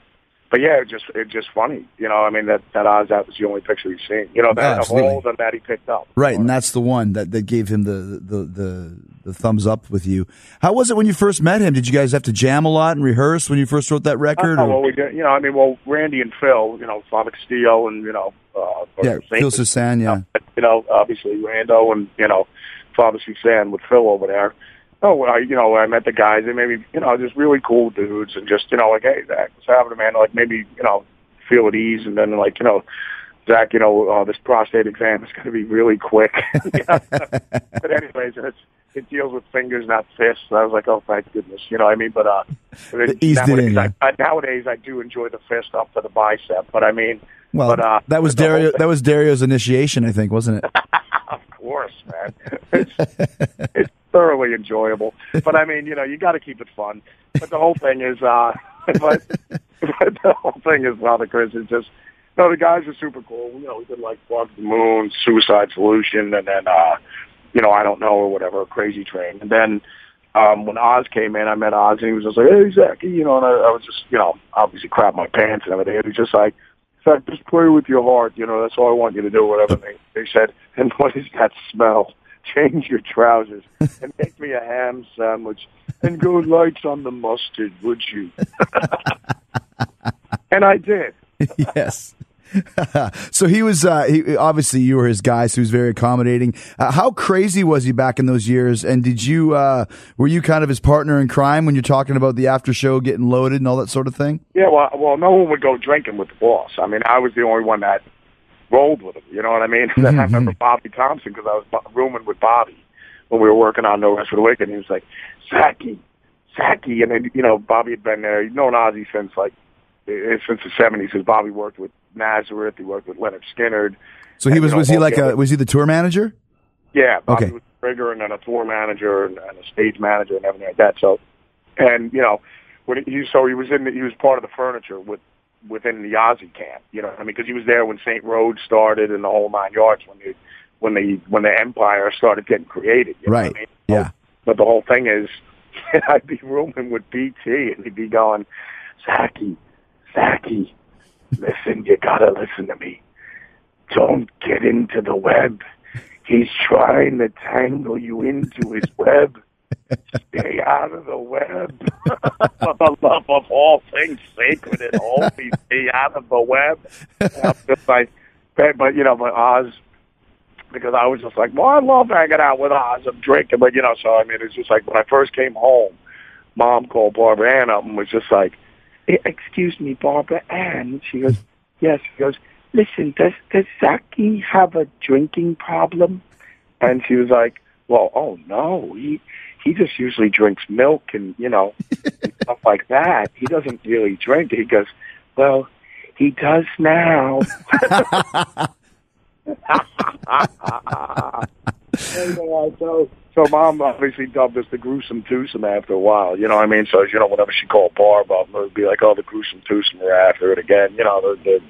but yeah, it just it's just funny, you know. I mean, that that Oz that was the only picture he's seen, you know, that of all of that he picked up. Right, and that's the one that, that gave him the, the, the, the thumbs up with you. How was it when you first met him? Did you guys have to jam a lot and rehearse when you first wrote that record? Oh, well, we did, you know, I mean, well, Randy and Phil, you know, Father Castillo and you know, uh, yeah, Phil Soussan, yeah. you know, obviously Rando and you know, Father Soussan with Phil over there. Oh, I, you know, I met the guys. They made me, you know, just really cool dudes, and just you know, like, hey, Zakk, what's happening, man? Like, maybe you know, feel at ease, and then like, you know, Zakk, you know, uh, this prostate exam is going to be really quick. <laughs> <laughs> But anyways, it's it deals with fingers, not fists. I was like, oh, thank goodness, you know what I mean? But uh, but it- in, nowadays, yeah. I, I, nowadays I do enjoy the fist up to the bicep, but I mean, Well, but, uh, that was Dario. That was Dario's initiation, I think, wasn't it? <laughs> of course, man. It's, it's thoroughly enjoyable. But I mean, you know, you got to keep it fun. But the whole thing is, uh, <laughs> but, but the whole thing is, Father Chris is just, know, the guys are super cool. You know, we did like Bug the Moon, Suicide Solution, and then, uh, you know, I don't know or whatever, Crazy Train. And then um, when Oz came in, I met Oz, and he was just like, "Hey, Zakk," you know, and I, I was just, you know, obviously crap my pants and everything. And he was just like, Zakk, just play with your heart. You know, that's all I want you to do. Whatever they, they said. And what is that smell? Change your trousers and make me a ham sandwich and go lights on the mustard, would you? <laughs> and I did. <laughs> yes. so he was uh, he, obviously you were his guy, so he was very accommodating. Uh, how crazy was he back in those years? And did you uh, were you kind of his partner in crime when you're talking about the after show getting loaded and all that sort of thing? Yeah, well, well, no one would go drinking with the boss. I mean, I was the only one that rolled with him. You know what I mean? And <laughs> I mm-hmm. remember Bobby Thompson because I was rooming with Bobby when we were working on No Rest for the Wicked. And he was like, Zachy, Zachy, and then you know Bobby had been there. He'd known Ozzy since like since the seventies. Because Bobby worked with Nazareth, he worked with Lynyrd Skynyrd. So he And, was know, was he like a was he the tour manager? Yeah, Bobby Okay. was a trigger and then a tour manager and, and a stage manager and everything like that. So, and you know, when he so he was in the, he was part of the furniture with within the Ozzy camp. You know, what I mean, because he was there when Saint Rhoads started and the whole nine yards when the when the when the Empire started getting created. You know Right. What I mean? Yeah. But the whole thing is, <laughs> I'd be rooming with BT and he'd be going, Zachy, Zachy, listen, you gotta listen to me. Don't get into the web. He's trying to tangle you into his web. Stay out of the web. <laughs> For the love of all things sacred and holy, stay out of the web. Just like, but, you know, but Oz, because I was just like, well, I love hanging out with Oz. I'm drinking, but you know, so I mean, it's just like when I first came home, Mom called Barbara Ann up and was just like, "Eh, "Excuse me, Barbara Ann." She goes, "Yes." She goes, "Listen, does does Zaki have a drinking problem?" And she was like, "Well, oh no, he he just usually drinks milk and you know <laughs> and stuff like that. He doesn't really drink." He goes, "Well, he does now." Anyway, <laughs> so, so mom obviously dubbed us the gruesome twosome after a while. You know what I mean? So you know, whenever she called Barb up, it would be like, "Oh, the gruesome twosome are after it again." You know, the,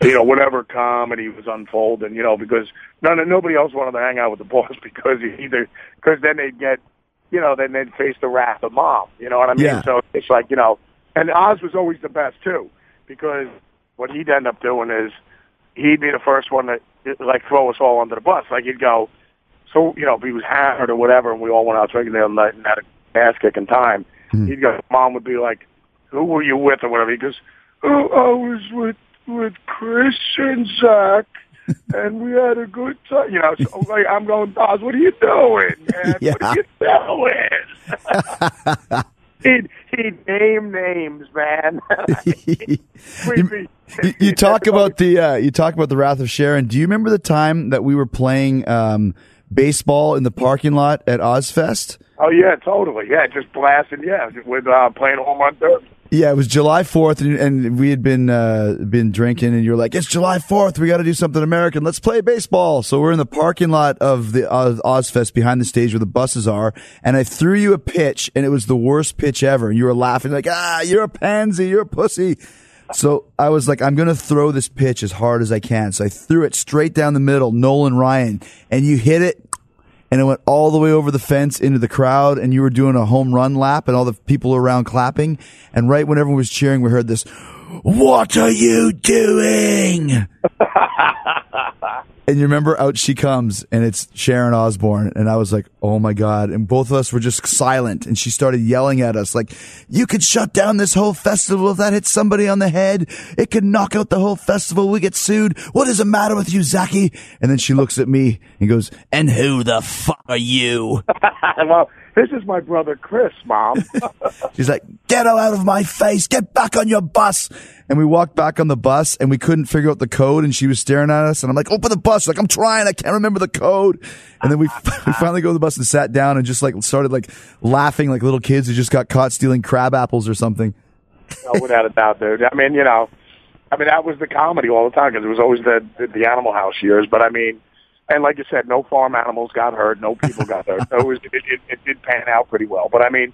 the you know whatever comedy was unfolding. You know, because none nobody else wanted to hang out with the boss <laughs> because either because then they'd get you know then they'd face the wrath of mom. You know what I mean? Yeah. So it's like you know, and Oz was always the best too because what he'd end up doing is he'd be the first one to like throw us all under the bus. Like he'd go, so you know, if he was hammered or whatever, and we all went out drinking the other night and had a ass kicking time, hmm. he'd go. Mom would be like, "Who were you with?" or whatever. He goes, "Oh, I was with with Chris and Zakk." And we had a good time, you know. So like, I'm going, Oz, what are you doing, man? What are you doing? <laughs> he'd he'd name names, man. <laughs> You, you- talk <laughs> about the uh, you talk about the Wrath of Sharon. Do you remember the time that we were playing um, baseball in the parking lot at Ozzfest? Oh yeah, totally. Yeah, just blasting. Yeah, with uh, playing home run derby. Yeah, it was July Fourth, and, and we had been uh, been drinking, and you're like, "It's July Fourth, we got to do something American. Let's play baseball." So we're in the parking lot of the Oz, Ozzfest behind the stage where the buses are, and I threw you a pitch, and it was the worst pitch ever. And you were laughing like, "Ah, you're a pansy, you're a pussy." So I was like, I'm going to throw this pitch as hard as I can. So I threw it straight down the middle, Nolan Ryan, and you hit it and it went all the way over the fence into the crowd and you were doing a home run lap and all the people around clapping. And right when everyone was cheering, we heard this, what are you doing? <laughs> and you remember out she comes and it's Sharon Osbourne. And I was like, oh my God. And both of us were just silent. And she started yelling at us like, you could shut down this whole festival if that hits somebody on the head. It could knock out the whole festival. We get sued. What is the matter with you, Zaki? And then she looks at me and goes, and who the fuck are you? <laughs> well, this is my brother Chris, Mom. <laughs> She's like, get out of my face. Get back on your bus. And we walked back on the bus and we couldn't figure out the code and she was staring at us and I'm like, open the bus. She's like, I'm trying. I can't remember the code. And then we, <laughs> we finally go to the bus and sat down and just like started like laughing like little kids who just got caught stealing crab apples or something. no, without a doubt, dude. I mean, you know, I mean that was the comedy all the time because it was always the, the the Animal House years. But I mean, and like you said, no farm animals got hurt, no people got hurt. So it was it, it, it did pan out pretty well. But I mean,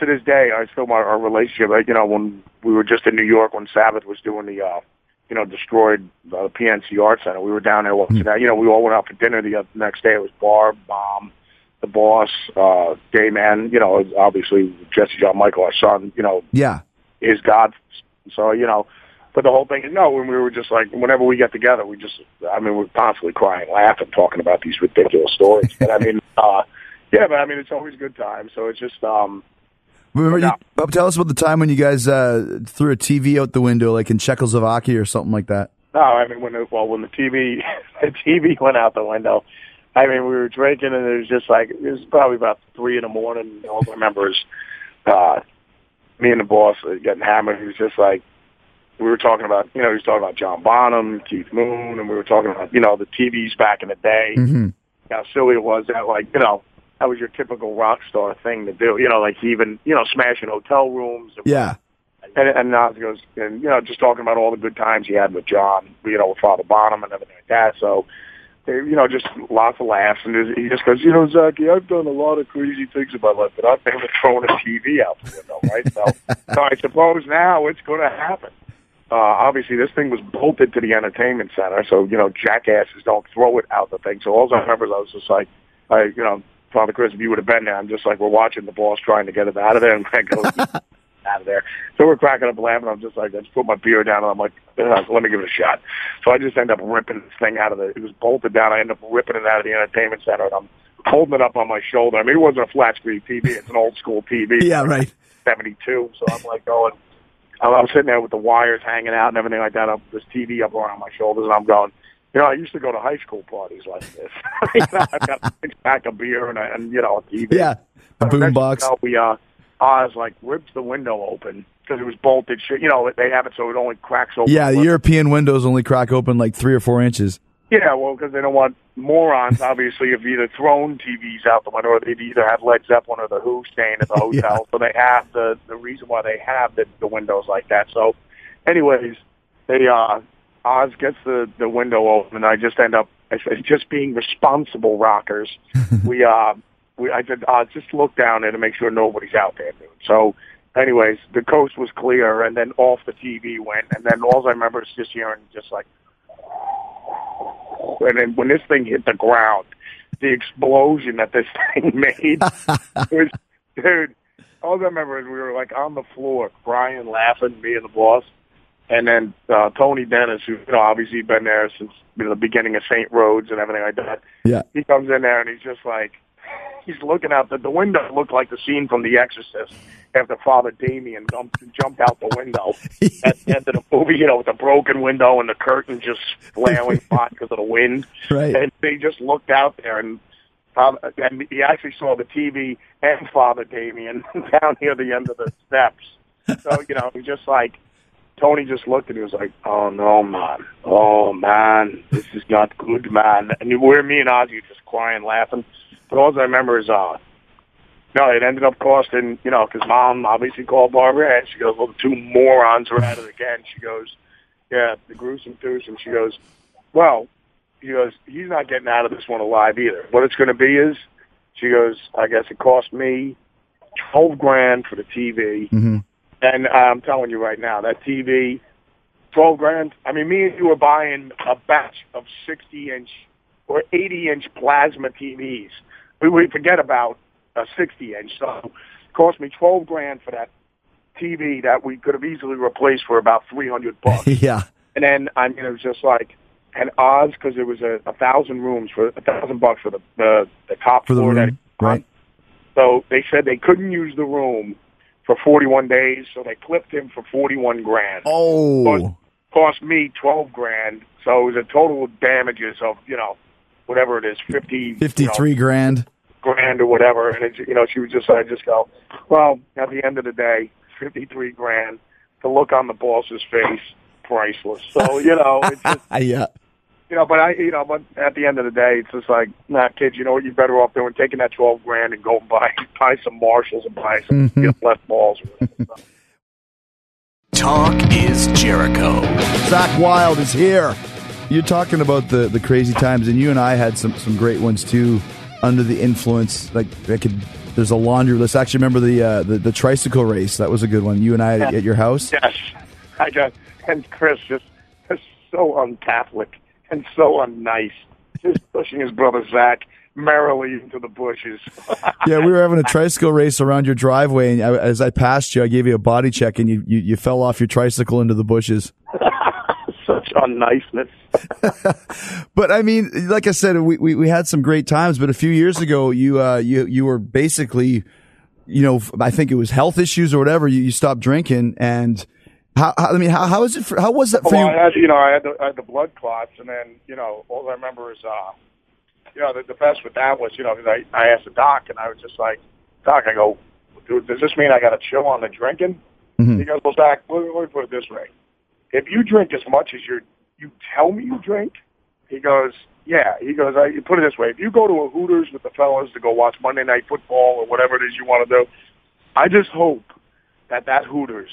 to this day, I still my our relationship. You know, when we were just in New York when Sabbath was doing the, uh, you know, destroyed uh, PNC Art Center, we were down there watching that. You know, we all went out for dinner the uh, next day. It was Barb, Bomb, the boss, uh, Gay Man. You know, obviously Jesse John Michael, our son. You know, Yeah. is God. So you know, but the whole thing is no. When we were just like, whenever we get together, we just, I mean, we're constantly crying, laughing, talking about these ridiculous stories. But I mean, <laughs> uh, yeah, but I mean, it's always a good time. So it's just, um, Remember, you. Bob, tell us about the time when you guys uh, threw a TV out the window, like in Czechoslovakia or something like that. No, I mean when the, well when the TV <laughs> the TV went out the window, I mean we were drinking and it was just like it was probably about three in the morning. All I remember is uh, me and the boss uh, getting hammered. He was just like we were talking about you know he was talking about John Bonham, Keith Moon, and we were talking about you know the TVs back in the day. Mm-hmm. How silly it was that like you know that was your typical rock star thing to do. You know like even you know smashing hotel rooms. And, Yeah. And, and Nas goes, and you know, just talking about all the good times he had with John, you know, with Father Bonham and everything like that. So, they, you know, just lots of laughs. And he just goes, you know, Zachy, I've done a lot of crazy things in my life, but I've never <laughs> thrown a TV out the window, right? So, <laughs> so I suppose now it's going to happen. Uh, obviously, this thing was bolted to the entertainment center, so you know, jackasses don't throw it out the thing. So all I remember is I was just like, I, you know, Father Chris, if you would have been there, I'm just like, we're watching the boss trying to get it out of there, and I go <laughs> out of there. So we're cracking up laughing. I'm just like, I just put my beer down, and I'm like, let me give it a shot. So I just end up ripping this thing out of the. It was bolted down. I end up ripping it out of the entertainment center, and I'm holding it up on my shoulder. I mean, it wasn't a flat screen TV; it's an old school TV. <laughs> Yeah, right. 72. So I'm like going, I'm, I'm sitting there with the wires hanging out and everything like that. Up this TV up around my shoulders, and I'm going. You know, I used to go to high school parties like this. <laughs> you know, I've got a six pack of beer and, a, and you know, a TV. Yeah. The So boom box. thing you know, we uh, Oz like rips the window open because it was bolted. Shit, you know, they have it so it only cracks open. Yeah, the. European windows only crack open like three or four inches. Yeah, well, because they don't want morons. Obviously, have either thrown TVs out the window, or they'd either have Led Zeppelin or the Who staying at the <laughs> hotel. Yeah. So they have the the reason why they have the, the windows like that. So, anyways, they uh, Oz gets the the window open, and I just end up I said, just being responsible rockers. <laughs> we uh, we I said Oz just look down there to make sure nobody's out there, dude. So. Anyways, the coast was clear, and then off the TV went, and then all I remember is just hearing just like and then when this thing hit the ground, the explosion that this <laughs> thing made was, dude. All I remember is we were like on the floor crying, laughing, me and the boss, and then uh, Tony Dennis, who you know obviously been there since you know, the beginning of St. Rhoads and everything like that. Yeah. He comes in there and he's just like, he's looking out the the window looked like the scene from The Exorcist after Father Damien jumped jumped out the window at the end of the movie, you know, with the broken window and the curtain just flailing <laughs> hot because of the wind. Right. And they just looked out there and um, and he actually saw the TV and Father Damien <laughs> down near the end of the steps. So <laughs> you know, he just like Tony just looked and he was like, "Oh no, man! Oh man, this is not good, man!" And we're me and Ozzy just crying, laughing. But all I remember is uh, no, it ended up costing, you know, because mom obviously called Barbara and she goes, well, the two morons are at it again. She goes, yeah, the gruesome twosome. She goes, well, he goes, he's not getting out of this one alive either. What it's going to be is, she goes, I guess it cost me twelve grand for the TV, Mm-hmm. and I'm telling you right now, that TV, twelve grand. I mean, me and you were buying a batch of sixty inch or eighty inch plasma TVs. We we forget about a sixty inch. So, it cost me twelve grand for that TV that we could have easily replaced for about three hundred bucks. <laughs> yeah. And then I mean, it was just like, and odds because it was a, a thousand rooms for a thousand bucks for the the, the top For the floor. that room, right. So they said they couldn't use the room for forty one days, so they clipped him for forty one grand. Oh. Cost me twelve grand, so it was a total of damages of you know whatever it is, fifty you know, grand. grand or whatever. And it's, you know, she was just, I just go, well, at the end of the day, 53 grand, the look on the boss's face, priceless. So, <laughs> you know, it's just, <laughs> yeah. you know, but I, you know, but at the end of the day, it's just like, nah, kids, you know what, you're better off doing, taking that 12 grand and go and buy, <laughs> buy some Marshalls and buy some Mm-hmm. you know, Les Pauls. Or Talk is Jericho. Zakk Wylde is here. You're talking about the, the crazy times, and you and I had some, some great ones too. Under the influence, like I could. There's a laundry list. Actually, remember the uh, the, the tricycle race? That was a good one. You and I at, at your house. yes, I got, and Chris just, just so un-Catholic and so unnice, just pushing his brother Zakk merrily into the bushes. <laughs> Yeah, we were having a tricycle race around your driveway, and I, as I passed you, I gave you a body check, and you, you, you fell off your tricycle into the bushes. Such unniceness. <laughs> But I mean, like I said, we, we, we had some great times. But a few years ago, you uh, you you were basically, you know, I think it was health issues or whatever. You, you stopped drinking, and how, how I mean, how how is it? For, how was that for Well, you? I had, you know, I had the, I had the blood clots, and then, you know, all I remember is, uh, you know, the, the best with that was, you know, 'cause I, I asked the doc, and I was just like, Doc, I go, "Dude, does this mean I got to chill on the drinking? Mhm. He goes, Well, Doc, let me, let me put it this way: if you drink as much as you you tell me you drink, he goes, yeah. He goes, I put it this way: if you go to a Hooters with the fellas to go watch Monday Night Football or whatever it is you want to do, I just hope that that Hooters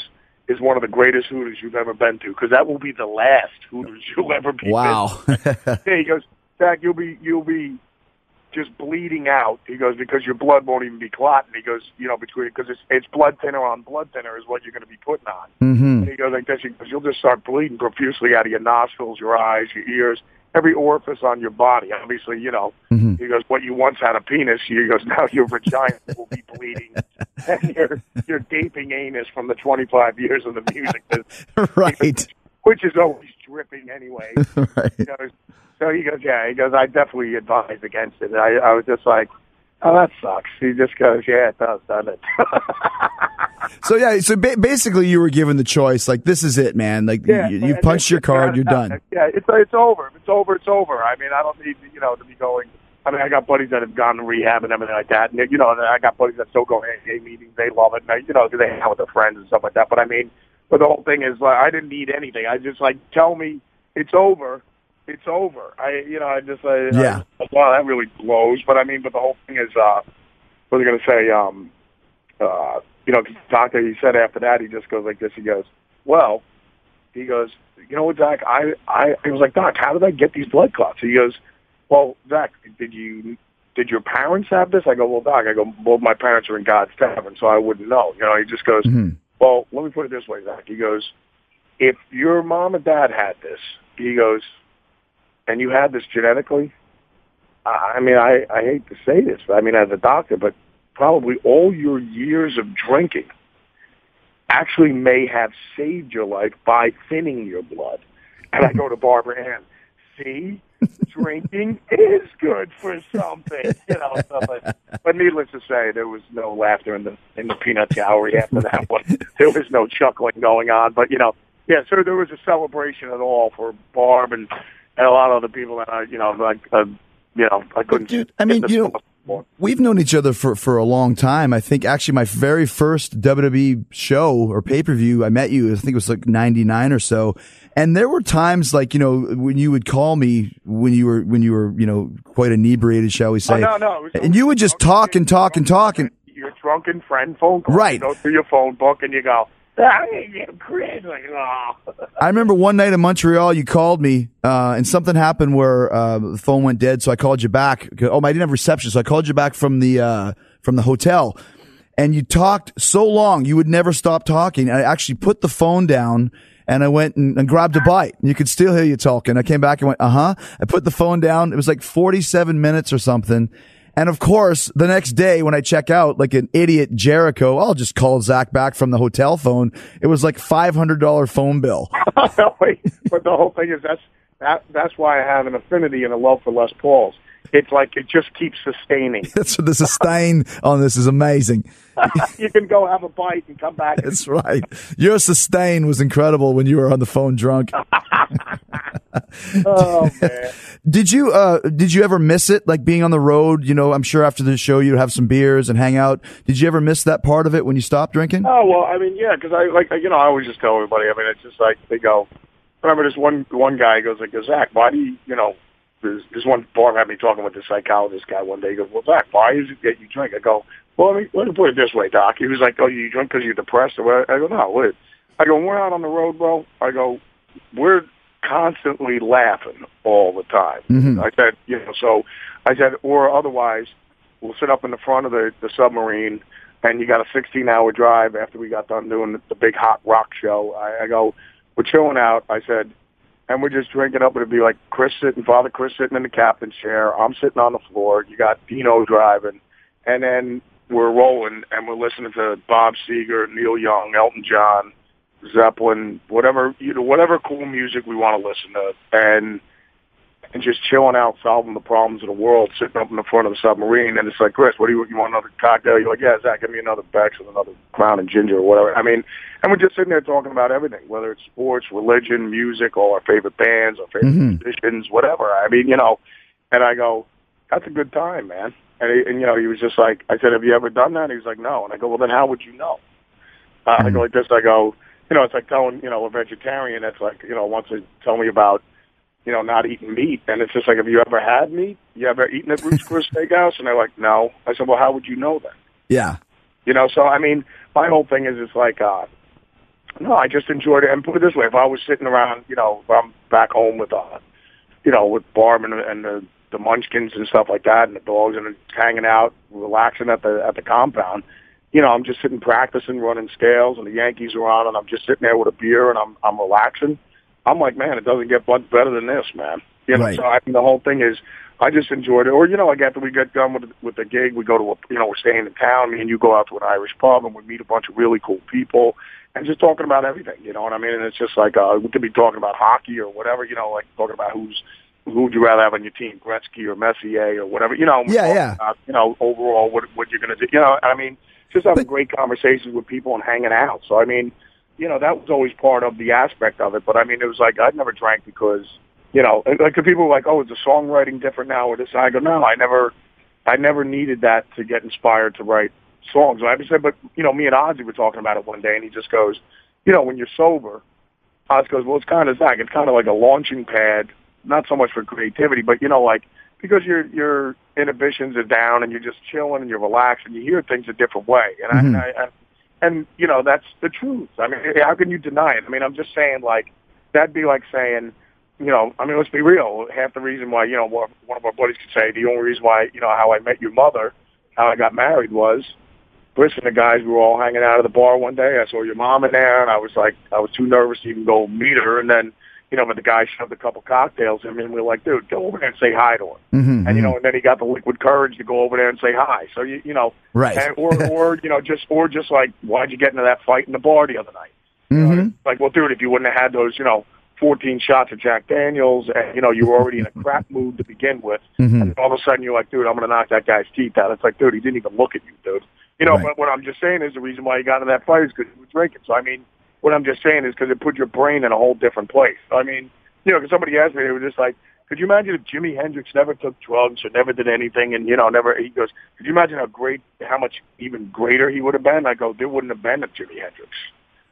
is one of the greatest Hooters you've ever been to, because that will be the last Hooters you'll ever be. Wow. Yeah, <laughs> he goes, Zakk, you'll be you'll be just bleeding out. He goes because your blood won't even be clotting. He goes, you know, between because it's it's blood thinner on blood thinner is what you're going to be putting on. hmm And he goes like this. Goes, you'll just start bleeding profusely out of your nostrils, your eyes, your ears, every orifice on your body. Obviously, you know. hmm He goes, what you once had a penis. He goes, now your vagina will be bleeding, <laughs> and your your gaping anus from the 25 years of the music, <laughs> right. which is always dripping anyway. <laughs> right. He goes, so he goes, yeah. He goes, I definitely advise against it. I, I was just like, oh, that sucks. He just goes, yeah, it does, doesn't it? <laughs> So yeah, so ba- basically, you were given the choice. Like this is it, man. Like yeah, you, you and punched your card, you're done. Yeah, it's it's over. It's over, it's over. I mean, I don't need you know to be going. I mean, I got buddies that have gone to rehab and everything like that. And you know, and I got buddies that still go AA meetings. They love it. And, they- you know, 'cause they hang out with their friends and stuff like that. But I mean, but the whole thing is, like, I didn't need anything. I just like tell me it's over. It's over. I, you know, I just, I, Yeah. I, well, that really blows. But I mean, but the whole thing is, uh, what was I going to say? Um, uh, you know, doctor, he said after that, he just goes like this. He goes, well, he goes, you know what, Zakk? I, I, I was like, Doc, how did I get these blood clots? He goes, well, Zakk, did you, did your parents have this? I go, well, Doc, I go, well, my parents are in God's heaven, so I wouldn't know. You know, he just goes, Mhm. Well, let me put it this way, Zakk. He goes, if your mom and dad had this, he goes, and you had this genetically, I mean, I, I hate to say this, but I mean, as a doctor, but probably all your years of drinking actually may have saved your life by thinning your blood. And I go to Barbara Ann, see, drinking <laughs> is good for something, you know. So, but, but needless to say, there was no laughter in the in the peanut gallery after that one. <laughs> There was no chuckling going on, but you know, yeah. So there was a celebration at all for Barb and, and a lot of other people that I, you know, like, uh, you know, I couldn't. dude, I mean, you know, more. We've known each other for, for a long time. I think actually my very first WWE show or pay per view, I met you. I think it was like ninety nine or so. And there were times like you know when you would call me when you were when you were you know quite inebriated, shall we Oh, say? no, no. was- And you would just talk and talk and talk and You're drunken friend phone call. Right. You go through your phone book and you go, I remember one night in Montreal, you called me, uh, and something happened where uh, the phone went dead. So I called you back. Oh, I didn't have reception, so I called you back from the uh, from the hotel, and you talked so long you would never stop talking. I actually put the phone down. And I went and, and grabbed a bite. And you could still hear you talking. I came back and went, uh huh. I put the phone down. It was like 47 minutes or something. And of course, the next day when I check out, like an idiot Jericho, I'll just call Zakk back from the hotel phone. It was like $500 phone bill. <laughs> but the whole thing is that's that, that's why I have an affinity and a love for Les Pauls. It's like it just keeps sustaining. <laughs> That's the sustain on this is amazing. <laughs> you can go have a bite and come back. That's right. Your sustain was incredible when you were on the phone drunk. <laughs> oh man. Did you uh did you ever miss it like being on the road, you know, I'm sure after the show you'd have some beers and hang out. Did you ever miss that part of it when you stopped drinking? Oh well, I mean, yeah, because I like you know I always just tell everybody. I mean, it's just like they go. I remember this one one guy goes like, Zakk, why do you you know? This, this one bar had me talking with the psychologist guy one day. He goes, well, Zakk, why is it that you drink? I go, well, let me, let me put it this way, Doc. He was like, oh, you drink because you're depressed or? I go, no, what? I go, we're out on the road, bro. I go, we're constantly laughing all the time. Mhm. I said, you know, so I said, or otherwise, we'll sit up in the front of the, the submarine, and you got a 16-hour drive after we got done doing the, the big hot rock show. I, I go, we're chilling out. I said, and we're just drinking up. And it'd be like Chris sitting, Father Chris sitting in the captain's chair. I'm sitting on the floor. You got Dino driving, and then we're rolling, and we're listening to Bob Seger, Neil Young, Elton John, Zeppelin, whatever you know, whatever cool music we want to listen to, and and just chilling out, solving the problems of the world, sitting up in the front of the submarine. And it's like, Chris, what do you, you want another cocktail? You're like, yeah, Zakk, give me another Beck's and another Crown and Ginger or whatever. I mean, and we're just sitting there talking about everything, whether it's sports, religion, music, all our favorite bands, our favorite Mhm. musicians, whatever. I mean, you know, and I go, that's a good time, man. And, he, and you know, he was just like, I said, have you ever done that? He was like, no. And I go, well, then how would you know? Uh, I go like this. I go, you know, it's like telling, you know, a vegetarian that's like, you know, wants to tell me about, you know, not eating meat. And it's just like, have you ever had meat? You ever eaten at Ruth's <laughs> Chris Steakhouse? And they're like, no. I said, well, how would you know that? Yeah. You know, so I mean, my whole thing is it's like, uh, no, I just enjoyed it. And put it this way, if I was sitting around, you know, if I'm back home with, uh, you know, with Barb and, and the, the Munchkins and stuff like that, and the dogs, and hanging out, relaxing at the at the compound. You know, I'm just sitting practicing running scales, and the Yankees are on, and I'm just sitting there with a beer, and I'm I'm relaxing. I'm like, man, it doesn't get much better than this, man. You know, Right. so I mean, the whole thing is, I just enjoyed it. Or you know, like after we get done with with the gig, we go to a, you know, we're staying in town. Me and you go out to an Irish pub, and we meet a bunch of really cool people, and just talking about everything. You know what I mean? And it's just like uh, we could be talking about hockey or whatever. You know, like talking about who's who would you rather have on your team, Gretzky or Messier or whatever. You know, Yeah, yeah. About, you know, overall, what what you're going to do. You know, I mean, just having great conversations with people and hanging out. So I mean, you know, that was always part of the aspect of it. But I mean, it was like I'd never drank because, you know, like the people were like, "Oh, is the songwriting different now?" Or this, and I go, "No, I never, I never needed that to get inspired to write songs." And I just said, "But you know, me and Ozzy were talking about it one day, and he just goes, you know, when you're sober, Oz goes, well, it's kind of Zakk. It's kind of like a launching pad, not so much for creativity, but you know, like because your your inhibitions are down and you're just chilling and you're relaxed and you hear things a different way. And I, mm-hmm. I, I and you know that's the truth. I mean, how can you deny it? I mean, I'm just saying, like that'd be like saying, you know, I mean, let's be real. Half the reason why, you know, one of our buddies could say the only reason why, you know, how I met your mother, how I got married was and the guys we were all hanging out at the bar one day. I saw your mom in there, and I was like, I was too nervous to even go meet her. And then, you know, but the guy shoved a couple cocktails in me, and we were like, dude, go over there and say hi to her. Mhm, And you know, and then he got the liquid courage to go over there and say hi. So you, you know, Right. and, or or <laughs> you know, just or just like, why'd you get into that fight in the bar the other night? You know, like, well, dude, if you wouldn't have had those, you know, 14 shots of Jack Daniels, and you know, you were already in a crap <laughs> mood to begin with, Mhm. and all of a sudden you're like, dude, I'm going to knock that guy's teeth out. It's like, dude, he didn't even look at you, dude. You know, Right. but what I'm just saying is the reason why he got in that fight is because he was drinking. So I mean, what I'm just saying is because it put your brain in a whole different place. I mean, you know, because somebody asked me, they were just like, could you imagine if Jimi Hendrix never took drugs or never did anything, and you know, never? He goes, could you imagine how great, how much even greater he would have been? I go, there wouldn't have been a Jimi Hendrix.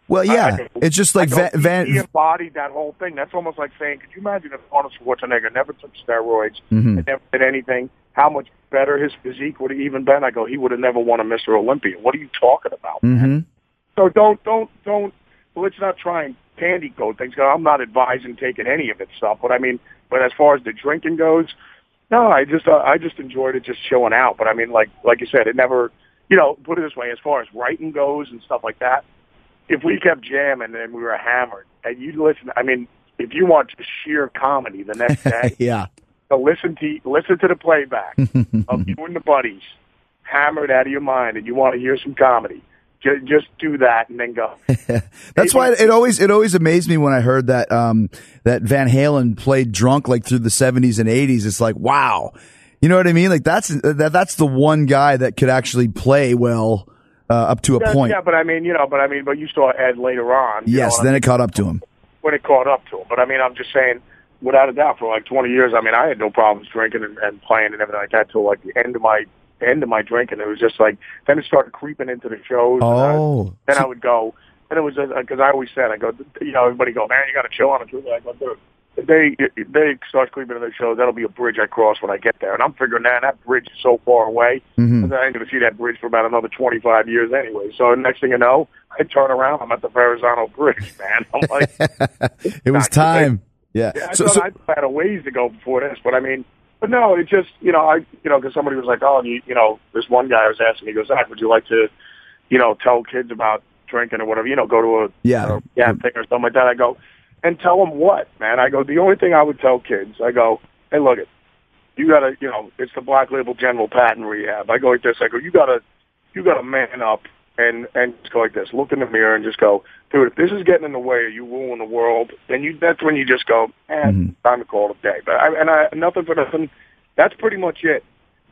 Well, yeah, I go- it's just like I Van. Van he embodied that whole thing. That's almost like saying, could you imagine if Arnold Schwarzenegger never took steroids Mm-hmm. and never did anything? How much better his physique would have even been? I go, he would have never won a Mr. Olympia. What are you talking about? Mhm. So don't, don't, don't. Let's not try and candy coat things. I'm not advising taking any of it stuff, but I mean, but as far as the drinking goes, no, I just, uh, I just enjoyed it just chilling out. But I mean, like, like you said, it never, you know, put it this way, as far as writing goes and stuff like that. If we kept jamming and we were hammered, and you listen, I mean, if you want just sheer comedy the next <laughs> day, yeah. so listen to listen to the playback <laughs> of you and the buddies hammered out of your mind, and you want to hear some comedy. Just, just do that and then go. <laughs> That's why it always it always amazed me when I heard that um that Van Halen played drunk like through the 70s and 80s. It's like, wow. You know what I mean? Like that's that that's the one guy that could actually play well uh, up to a Yeah, point. yeah, but I mean, you know, but I mean, but you saw Ed later on. yes, what I then mean? it caught up to him. when it caught up to him. But I mean, I'm just saying, without a doubt, for like 20 years, I mean, I had no problems drinking and, and playing and everything like that till like the end of my end of my drinking. It was just like then it started creeping into the shows. and I- Oh. then I would go, and it was because I always said, I go, you know, everybody go, man, you got to chill on truth. I go, dude. If they if they start creeping into the shows, that'll be a bridge I cross when I get there. And I'm figuring that that bridge is so far away, Mhm. that I ain't going to see that bridge for about another 25 years anyway. So next thing you know, I turn around, I'm at the Verrazano Bridge, man. I'm like, <laughs> It was time. Yeah. yeah, I So, thought so I had a ways to go before this, but I mean, but no, it just you know I you know because somebody was like, oh, you you know this one guy was asking me, he goes, Zakk, would you like to, you know, tell kids about drinking or whatever, you know, go to a Yeah. a yeah thing or something like that. I go and tell them what, man. I go the only thing I would tell kids, I go, hey, look it, you gotta you know it's the Black Label General Patton Rehab. I go like this, I go, you gotta you gotta man up and and just go like this. Look in the mirror and just go, dude. If this is getting in the way of you ruling the world, then you that's when you just go, eh, time to call it a day. But I, and I nothing for nothing. That's pretty much it.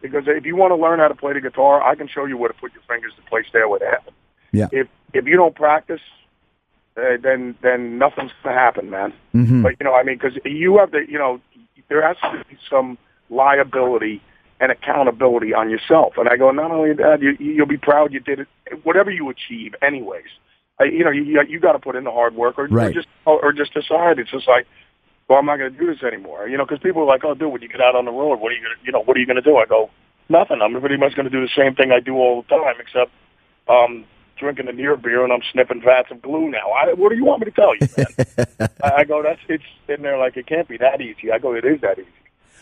Because if you want to learn how to play the guitar, I can show you where to put your fingers to play Stairway to Heaven. Yeah. If if you don't practice, uh, then then nothing's gonna happen, man. Mhm. But you know, I mean, because you have to, you know, there has to be some liability and accountability on yourself. And I go, not only that, you, you'll be proud you did it. Whatever you achieve, anyways, I, you know, you you got to put in the hard work, or, or just or just decide. It's just like, well, I'm not going to do this anymore. You know, because people are like, oh, dude, when you get out on the road, what are you going to, you know, what are you going to do? I go, nothing. I'm pretty much going to do the same thing I do all the time, except um, drinking a near beer and I'm sniffing vats of glue now. I, what do you want me to tell you, man? <laughs> I, I go, that's it's in there like it can't be that easy. I go, it is that easy.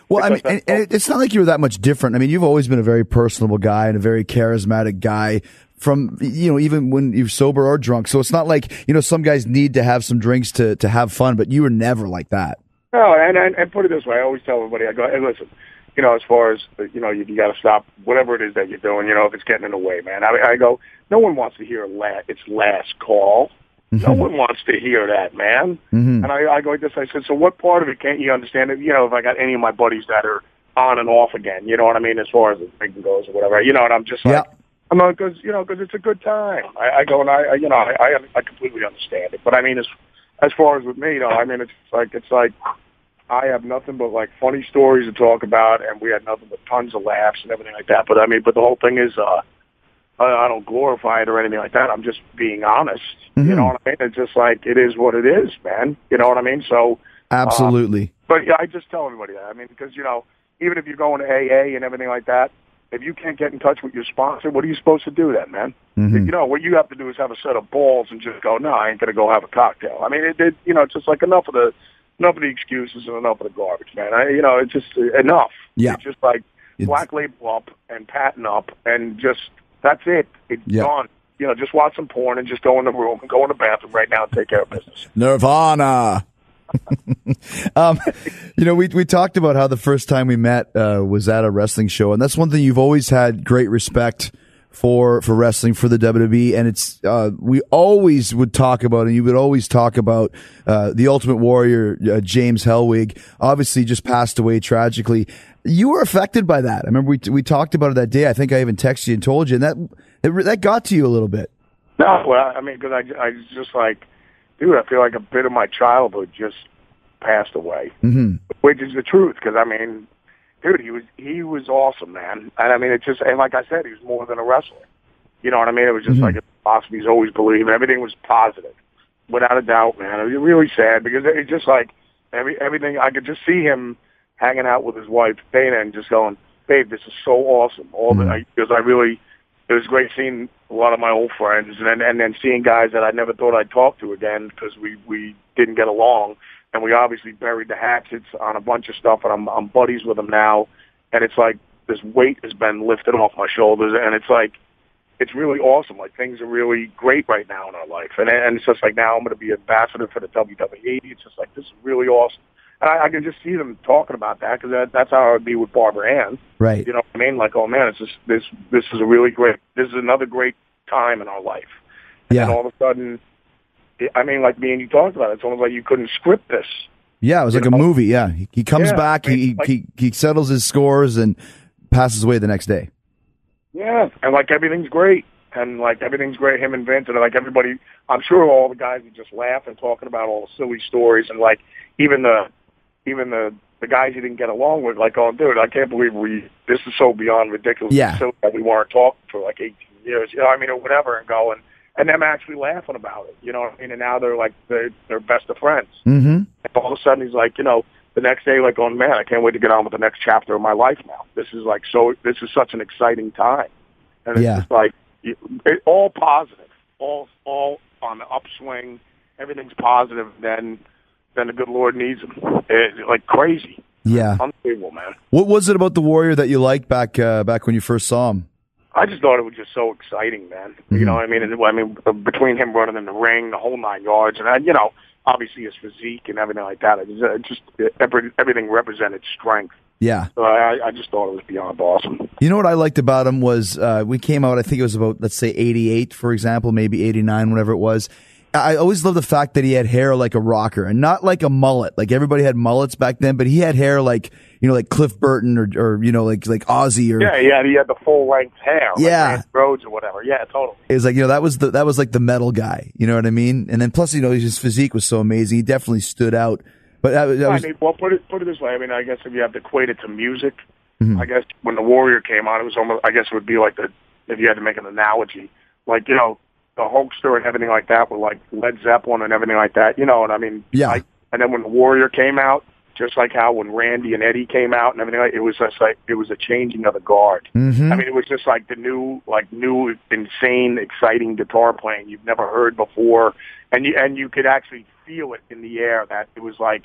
Well, I mean, and, and it's not like you were that much different. I mean, you've always been a very personable guy and a very charismatic guy from, you know, even when you're sober or drunk. So it's not like, you know, some guys need to have some drinks to, to have fun, but you were never like that. No, and, and and put it this way, I always tell everybody, I go, hey, listen, you know, as far as you know, you, you got to stop whatever it is that you're doing. You know, if it's getting in the way, man. I, I go, no one wants to hear la- it's last call. No one wants to hear that, man. Mhm. And I, I go like this. I said, so what part of it can't you understand? It, you know, if I got any of my buddies that are on and off again, you know what I mean, as far as the drinking goes or whatever, you know, and I'm just like, Yeah. I'm like, because you know, because it's a good time. I, I go and I, I you know, I, I, I completely understand it. But I mean, as as far as with me, you know, I mean, it's like it's like I have nothing but like funny stories to talk about, and we had nothing but tons of laughs and everything like that. But I mean, but the whole thing is, uh, I, I don't glorify it or anything like that. I'm just being honest. You know what I mean? It's just like it is what it is, man. You know what I mean? So, Absolutely. but yeah, I just tell everybody that. I mean, because you know, even if you're going to AA and everything like that, if you can't get in touch with your sponsor, what are you supposed to do then, man? You know, what you have to do is have a set of balls and just go, no, I ain't gonna go have a cocktail. I mean, it, it you know, it's just like enough of the enough of the excuses and enough of the garbage, man. I, you know, it's just uh, enough. Yeah. it's just like It's- black label up and Patton up, and just that's it. It's Yeah. gone. You know, just watch some porn and just go in the room and go in the bathroom right now and take care of business. <laughs> Nirvana. <laughs> um, you know, we we talked about how the first time we met uh, was at a wrestling show, and that's one thing you've always had great respect for for wrestling for the WWE, and it's uh, we always would talk about, and you would always talk about uh, the Ultimate Warrior uh, James Hellwig, obviously just passed away tragically. You were affected by that. I remember we we talked about it that day. I think I even texted you and told you, and that it, that got to you a little bit. No, well, I mean, because I, I just like, dude, I feel like a bit of my childhood just passed away, mm-hmm. which is the truth. Because I mean, dude, he was he was awesome, man. And I mean, it just and like I said, he was more than a wrestler. You know what I mean? It was just like a philosophy he's always believed. Everything was positive. without a doubt, man. It was really sad because it's just like every everything. I could just see him hanging out with his wife Dana and just going, "Babe, this is so awesome." All the mm. I, because I really, it was great seeing a lot of my old friends and then and then seeing guys that I never thought I'd talk to again because we we didn't get along and we obviously buried the hatchets on a bunch of stuff and I'm I'm buddies with them now and it's like this weight has been lifted off my shoulders and it's like it's really awesome. Like things are really great right now in our life, and and it's just like now I'm going to be ambassador for the WWE. It's just like this is really awesome, and I, I can just see them talking about that because that, that's how I would be with Barbara Ann. Right. You know what I mean? Like, oh man, it's just this this is a really great. This is another great time in our life. And Yeah. then all of a sudden, it- I mean, like me and you talked about it. It's almost like you couldn't script this. Yeah, it was like a movie. Yeah, he, he comes Yeah, back, I mean, he, like- he he settles his scores and passes away the next day. Yeah, and like everything's great, and like everything's great. Him and Vince, and like everybody, I'm sure all the guys would just laugh and talking about all the silly stories, and like even the even the the guys you didn't get along with, like, oh, dude, I can't believe we this is so beyond ridiculous. Yeah. so that we weren't talking for like 18 years, you know, I mean, or whatever, and going and them actually laughing about it, you know what I mean? And now they're like they're they're best of friends. Mm-hmm. And all of a sudden he's like, you know, the next day, like, going, man, I can't wait to get on with the next chapter of my life now. This is like so. This is such an exciting time, and it's Yeah. just like you- it, all positive, all all on the upswing. Everything's positive. Then then the good Lord needs him, it, like crazy. Yeah. Unbelievable, man. What was it about the Warrior that you liked back uh, back when you first saw him? I just thought it was just so exciting, man. You know what I mean? And, I mean, uh, between him running in the ring, the whole nine yards, and, uh, you know, obviously his physique and everything like that. It just, uh, just uh, every, everything represented strength. Yeah. So I, I just thought it was beyond awesome. You know what I liked about him was uh, we came out. I think it was about let's say eighty eight, for example, maybe eighty nine, whatever it was. I always loved the fact that he had hair like a rocker and not like a mullet. Like everybody had mullets back then, but he had hair like you know, like Cliff Burton or or you know, like like Ozzy or Yeah, had, he had the full length hair. like Yeah. Randy Rhoads or whatever. Yeah, totally. it was like you know that was the that was like the metal guy. You know what I mean? And then plus you know his physique was so amazing. He definitely stood out. But that, was- I mean, well, put it put it this way. I mean, I guess if you have to equate it to music, Mm-hmm. I guess when the Warrior came on, it was almost. I guess it would be like the if you had to make an analogy, like you know, the Hulkster and everything like that, with like Led Zeppelin and everything like that. You know what I mean? Yeah. Like, and then when the Warrior came out, just like how when Randy and Eddie came out and everything, like, it was just like it was a changing of the guard. Mhm. I mean, it was just like the new, like new, insane, exciting guitar playing you've never heard before, and you and you could actually feel it in the air that it was like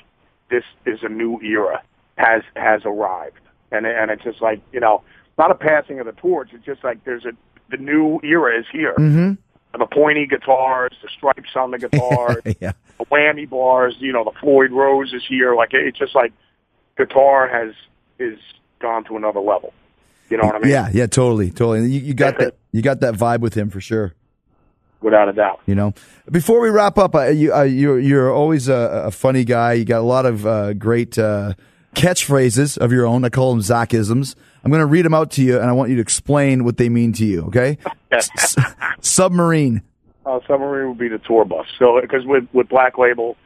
this is a new era has has arrived, and and it's just like you know, not a passing of the torch. It's just like there's a the new era is here. Mm-hmm. The pointy guitars, the stripes on the <laughs> guitars, yeah. the whammy bars, you know, the Floyd Rose is here. Like it- it's just like guitar has is gone to another level. You know what I mean? Yeah, yeah, totally, totally. You, you got that you got that vibe with him for sure. without a doubt. You know, before we wrap up, uh, you, uh, you're you're always a, a funny guy. You got a lot of uh, great uh, catchphrases of your own. I call them Zakkisms. I'm going to read them out to you, and I want you to explain what they mean to you. Okay? <laughs> S- submarine. Uh, submarine would be the tour bus. So because with with Black Label,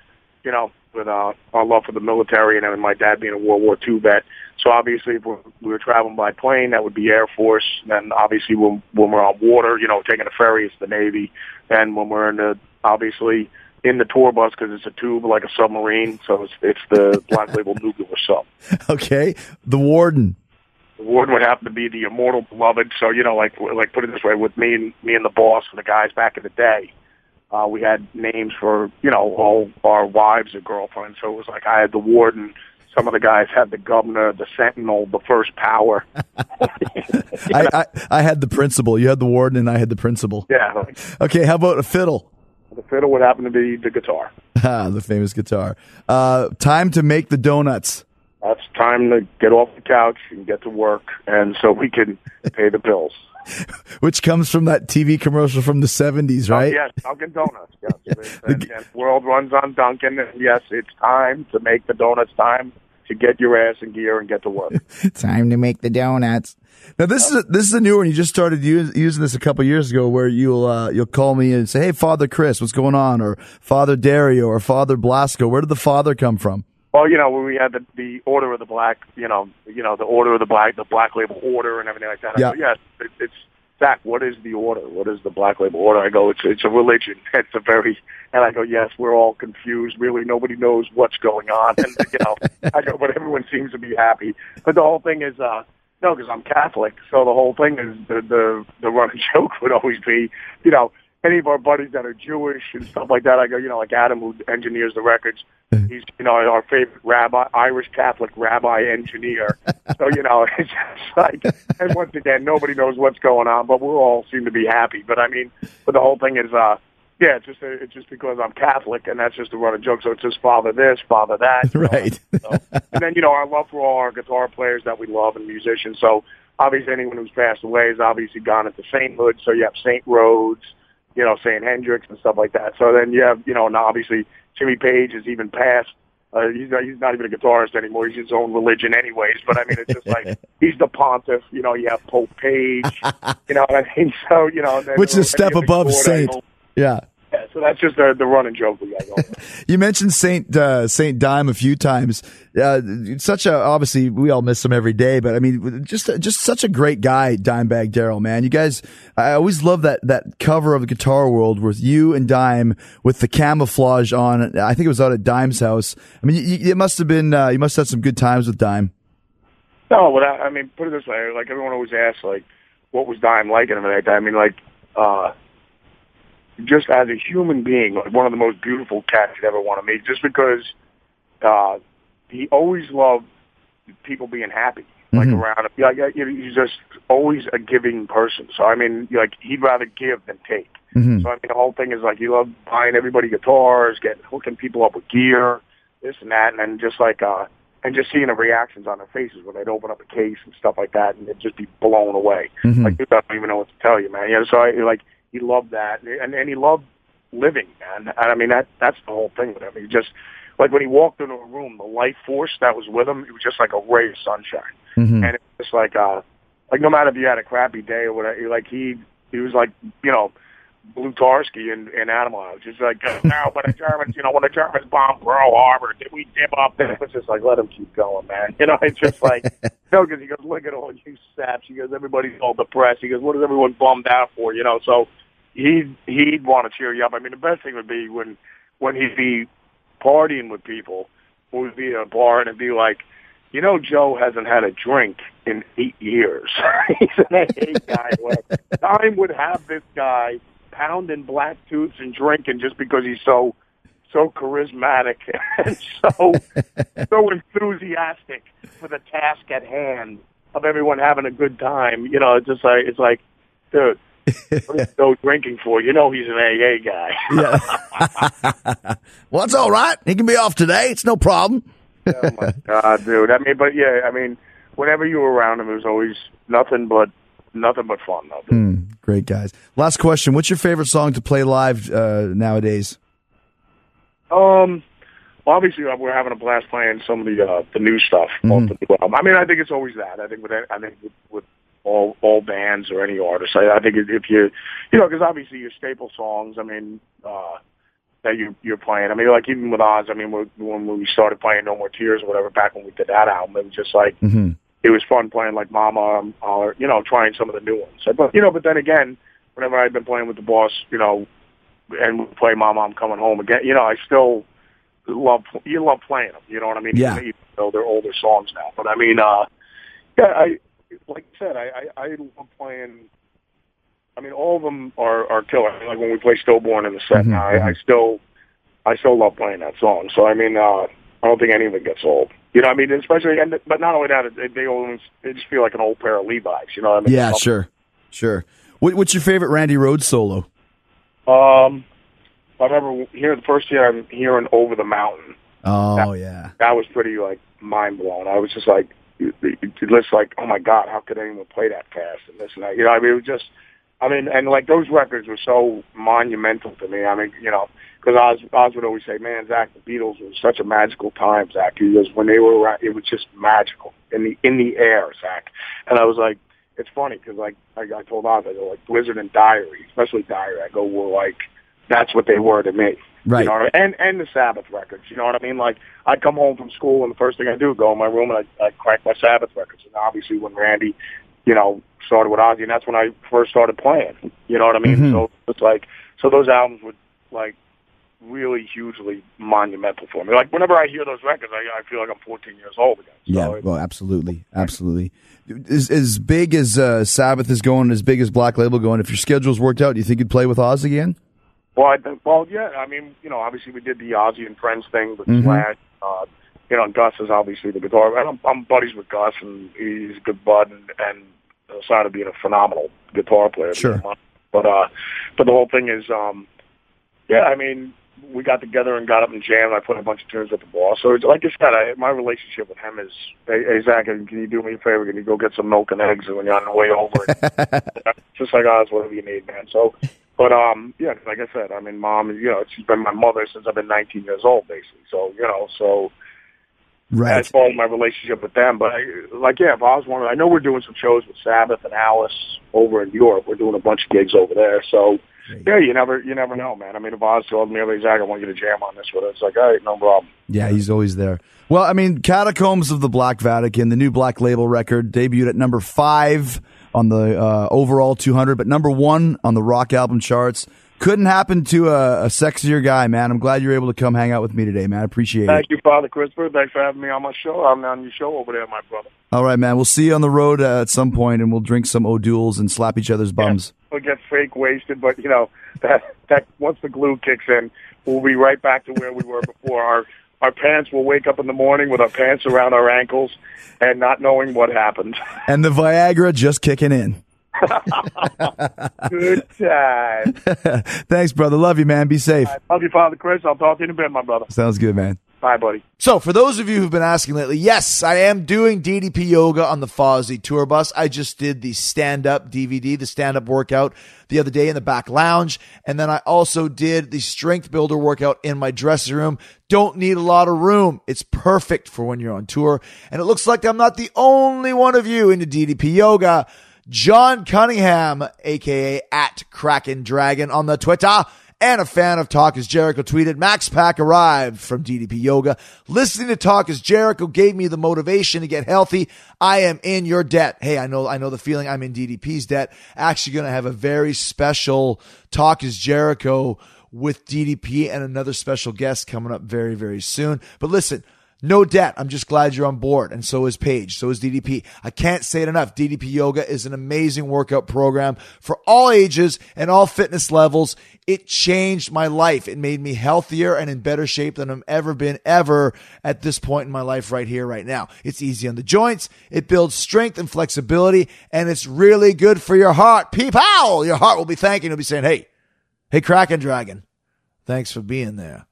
you know, with uh, our love for the military and my dad being a World War II vet, so obviously if we're, we were traveling by plane, that would be Air Force. Then obviously when when we're on water, you know, taking a ferry, it's the Navy. And when we're in the obviously in the tour bus because it's a tube like a submarine, so it's it's the Black Label nuclear sub. <laughs> Okay, the warden. Warden would happen to be the immortal beloved. So you know, like like put it this way, with me and me and the boss and the guys back in the day, uh, we had names for you know all our wives or girlfriends. So it was like I had the warden. Some of the guys had the governor, the sentinel, the first power. <laughs> <laughs> I, I I had the principal. You had the warden, and I had the principal. Yeah, like, Okay, how about a fiddle? the fiddle would happen to be the guitar. Ah, <laughs> the famous guitar. Uh, time to make the donuts. That's time to get off the couch and get to work, and so we can pay the bills. <laughs> which comes from that TV commercial from the 70s, Oh, right? yes, Dunkin' Donuts. Yes, <laughs> and, and world runs on Dunkin'. And yes, it's time to make the donuts. Time to get your ass in gear and get to work. <laughs> Time to make the donuts. Now this is a, this is a new one. You just started use, using this a couple years ago, where you'll uh, you'll call me and say, "Hey, Father Chris, what's going on?" or Father Dario or Father Blasco. Where did the father come from? Well, you know, when we had the the order of the black, you know, you know, the order of the black, the black label order, and everything like that. I Yeah. go, yes, it, it's Zakk, what is the order? What is the Black Label order? I go, it's it's a religion. <laughs> It's a very, and I go, yes, we're all confused. Really, nobody knows what's going on. <laughs> And you know, I go, but everyone seems to be happy. But the whole thing is, uh, no, because I'm Catholic, so the whole thing is the the the running <laughs> joke would always be, you know, any of our buddies that are Jewish and stuff like that. I go, you know, like Adam who engineers the records. He's you know our favorite rabbi, Irish Catholic rabbi engineer. <laughs> So you know, <laughs> it's just like, and once again, nobody knows what's going on, but we all seem to be happy. But I mean, but the whole thing is, uh, yeah, it's just it's just because I'm Catholic, and that's just a running joke. So it's just father this, father that, know? Right. So, and then you know our love for all our guitar players that we love and musicians. So obviously anyone who's passed away has obviously gone into sainthood. So you have Saint Rhoads, you know, Saint Hendrix and stuff like that. So then you have you know, now obviously Jimmy Page is even passed. Uh, he's not, he's not even a guitarist anymore. He's his own religion, anyways. But I mean, it's just like <laughs> he's the pontiff. You know, you have Pope Page. <laughs> You know what I mean? So you know, then Which is a step above saint. Yeah. Yeah, so that's just the the running joke we got going. <laughs> You mentioned Saint uh, Saint Dime a few times. Uh, such a obviously we all miss him every day, but I mean, just just such a great guy, Dimebag Darrell. Man, you guys, I always love that that cover of the Guitar World with you and Dime with the camouflage on. I think it was out at Dime's house. I mean, you, it must have been uh, you must have had some good times with Dime. No, but I, I mean, put it this way: like everyone always asks, like, what was Dime like time? I mean, like, uh, just as a human being, like one of the most beautiful cats you'd ever want to meet. Just because uh, he always loved people being happy, like Mhm. around him. Yeah, uh, you he's just always a giving person. So I mean, like, he'd rather give than take. Mhm. So I mean, the whole thing is like he loved buying everybody guitars, getting hooking people up with gear, this and that, and then just like uh, and just seeing the reactions on their faces when they'd open up a case and stuff like that, and they'd just be blown away. Mhm. Like, dude, I don't even know what to tell you, man. You know, so I like he loved that, and and he loved living, man. And I mean, that that's the whole thing with him. He just like when he walked into a room, the life force that was with him, it was just like a ray of sunshine Mhm. and it's just like uh like no matter if you had a crappy day or whatever like he he was like you know Blutarsky in, in Animal House. just like uh, now when the Germans you know when the Germans bombed Pearl Harbor did we give up and it's just like let him keep going man <laughs> you know it's just like <laughs> no because he goes look at all you saps he goes everybody's all depressed he goes what is everyone bummed out for you know so he'd he'd want to cheer you up I mean the best thing would be when when he'd be partying with people would be at a bar and it'd be like you know, Joe hasn't had a drink in eight years. <laughs> He's an AA guy. <laughs> Where Dime would have this guy pounding black tooths and drinking just because he's so so charismatic <laughs> and so so enthusiastic for the task at hand of everyone having a good time. You know, it's just like it's like, dude, Joe drinking for? You know, he's an AA guy. <laughs> Yeah. <laughs> well, it's all right. He can be off today. It's no problem. oh my god, dude. I mean, but yeah, I mean, whenever you were around him, it was always nothing but nothing but fun. Hmm, great guys. Last question. What's your favorite song to play live uh, nowadays? Um, well, obviously uh, we're having a blast playing some of the uh, the new stuff off the new album. I mean, I think it's always that. I think with I think with, with all all bands or any artist, I, I think if you you know because obviously your staple songs. I mean. uh that you you're playing. I mean, like even with Oz. I mean, when when we started playing No More Tears or whatever back when we did that album, it was just like Mm-hmm. it was fun playing like Mama um, or you know trying some of the new ones. But you know, but then again, whenever I've been playing with the boss, you know, and we play Mama, I'm coming home again. You know, I still love you love playing them. You know what I mean? Yeah. Even though they're older songs now, but I mean, uh, yeah, I like I said, I I, I love playing. I mean, all of them are are killer. I mean, like when we play Stillborn in the set Mhm, I, I still I still love playing that song. So I mean, uh, I don't think any of it gets old. You know, what I mean, especially, and but not only that, they, they always they just feel like an old pair of Levi's. You know what I mean? Yeah, sure, sure. What, what's your favorite Randy Rhoads solo? Um, I remember here the first year I'm hearing "Over the Mountain." Oh yeah, That was pretty like mind blowing. I was just like, it, it, was like, oh my god, how could anyone play that fast and this and that? You know, I mean, it was just, I mean, and like those records were so monumental to me. I mean, you know, because Oz, Oz would always say, man, Zakk, the Beatles was such a magical time, Zakk. He goes, when they were around, it was just magical in the in the air, Zakk. And I was like, it's funny because like I, I told Oz, I go like Blizzard and Diary, especially Diary. I go, were like, that's what they were to me. right. You know what I mean? And and the Sabbath records. You know what I mean? Like I'd come home from school and the first thing I do go in my room and I I crank my Sabbath records. And obviously when Randy you know, started with Ozzy, and that's when I first started playing. You know what I mean? Mhm. So it's like, so those albums were like really hugely monumental for me. Like whenever I hear those records, I, I feel like I'm 14 years old again. So Yeah, well, absolutely, absolutely. As as big as uh, Sabbath is going, as big as Black Label going. If your schedule's worked out, do you think you'd play with Oz again? Well, I think, well, yeah. I mean, you know, obviously we did the Ozzy and Friends thing with Mhm. Slash. Uh, you know, and Gus is obviously the guitar. I'm, I'm buddies with Gus, and he's a good bud, and, and aside of being a phenomenal guitar player. Sure. But uh, but the whole thing is, um, yeah. I mean, we got together and got up and jammed. I put a bunch of tunes at the bar. So it's, like I said, I, my relationship with him is, hey, hey Zakk, can you do me a favor? Can you go get some milk and eggs when you're on the way over? <laughs> Just like Oz, whatever you need, man. So, but um, yeah, like I said, I mean, mom, you know, she's been my mother since I've been 19 years old, basically. So, you know, so Right. as far as my relationship with them, but I, like, yeah, if I was of, I know we're doing some shows with Sabbath and Alice over in Europe. We're doing a bunch of gigs over there. So, yeah, you never, you never know, man. I mean, if Oz told me, hey, Zakk, I want you to jam on this with us, it's like, all right, no problem. Yeah, he's always there. Well, I mean, Catacombs of the Black Vatican, the new Black Label record, debuted at number five on the uh, overall 200, but number one on the rock album charts. Couldn't happen to a, a sexier guy, man. I'm glad you're able to come hang out with me today, man. I appreciate Thank it. Thank you, Father Christopher. Thanks for having me on my show. I'm on your show over there, my brother. All right, man. We'll see you on the road uh, at some point, and we'll drink some O'Douls and slap each other's bums. We'll get fake wasted, but you know that that once the glue kicks in, we'll be right back to where we were before. Our our parents will wake up in the morning with our pants around our ankles and not knowing what happened. <laughs> And the Viagra just kicking in. <laughs> <laughs> Good time. Thanks, brother. Love you, man. Be safe. Love you, Father Chris. I'll talk to you in a bit, my brother. Sounds good, man. Bye, buddy. So, for those of you who've been asking lately, yes, I am doing DDP yoga on the Fozzy tour bus. I just did the stand up DVD, the stand up workout the other day in the back lounge. And then I also did the strength builder workout in my dressing room. Don't need a lot of room. It's perfect for when you're on tour. And it looks like I'm not the only one of you into DDP yoga. John Cunningham, aka at Kraken Dragon on the Twitter, and a fan of Talk is Jericho tweeted, Max Pack arrived from DDP Yoga. Listening to Talk is Jericho gave me the motivation to get healthy. I am in your debt. Hey, I know, I know the feeling I'm in DDP's debt. Actually going to have a very special Talk is Jericho with DDP and another special guest coming up very, very soon. But listen, no debt. I'm just glad you're on board. And so is Paige. So is DDP. I can't say it enough. DDP Yoga is an amazing workout program for all ages and all fitness levels. It changed my life. It made me healthier and in better shape than I've ever been ever at this point in my life right here, right now. It's easy on the joints. It builds strength and flexibility and it's really good for your heart. Peep. Your heart will be thanking. It'll be saying, Hey, hey, Kraken Dragon. Thanks for being there.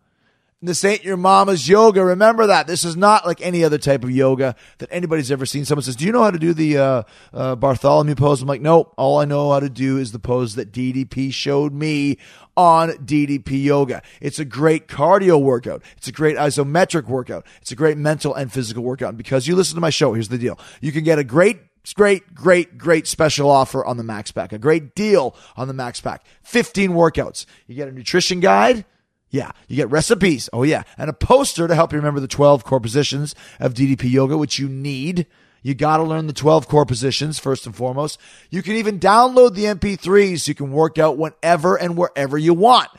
This ain't your mama's yoga. Remember that. This is not like any other type of yoga that anybody's ever seen. Someone says, Do you know how to do the uh, uh, Bartholomew pose? I'm like, Nope. All I know how to do is the pose that DDP showed me on DDP yoga. It's a great cardio workout. It's a great isometric workout. It's a great mental and physical workout. And because you listen to my show, here's the deal you can get a great great, great, great special offer on the Max Pack. A great deal on the Max Pack. 15 workouts. You get a nutrition guide. Yeah. You get recipes. Oh, yeah. And a poster to help you remember the 12 core positions of DDP yoga, which you need. You got to learn the 12 core positions first and foremost. You can even download the MP3s so you can work out whenever and wherever you want.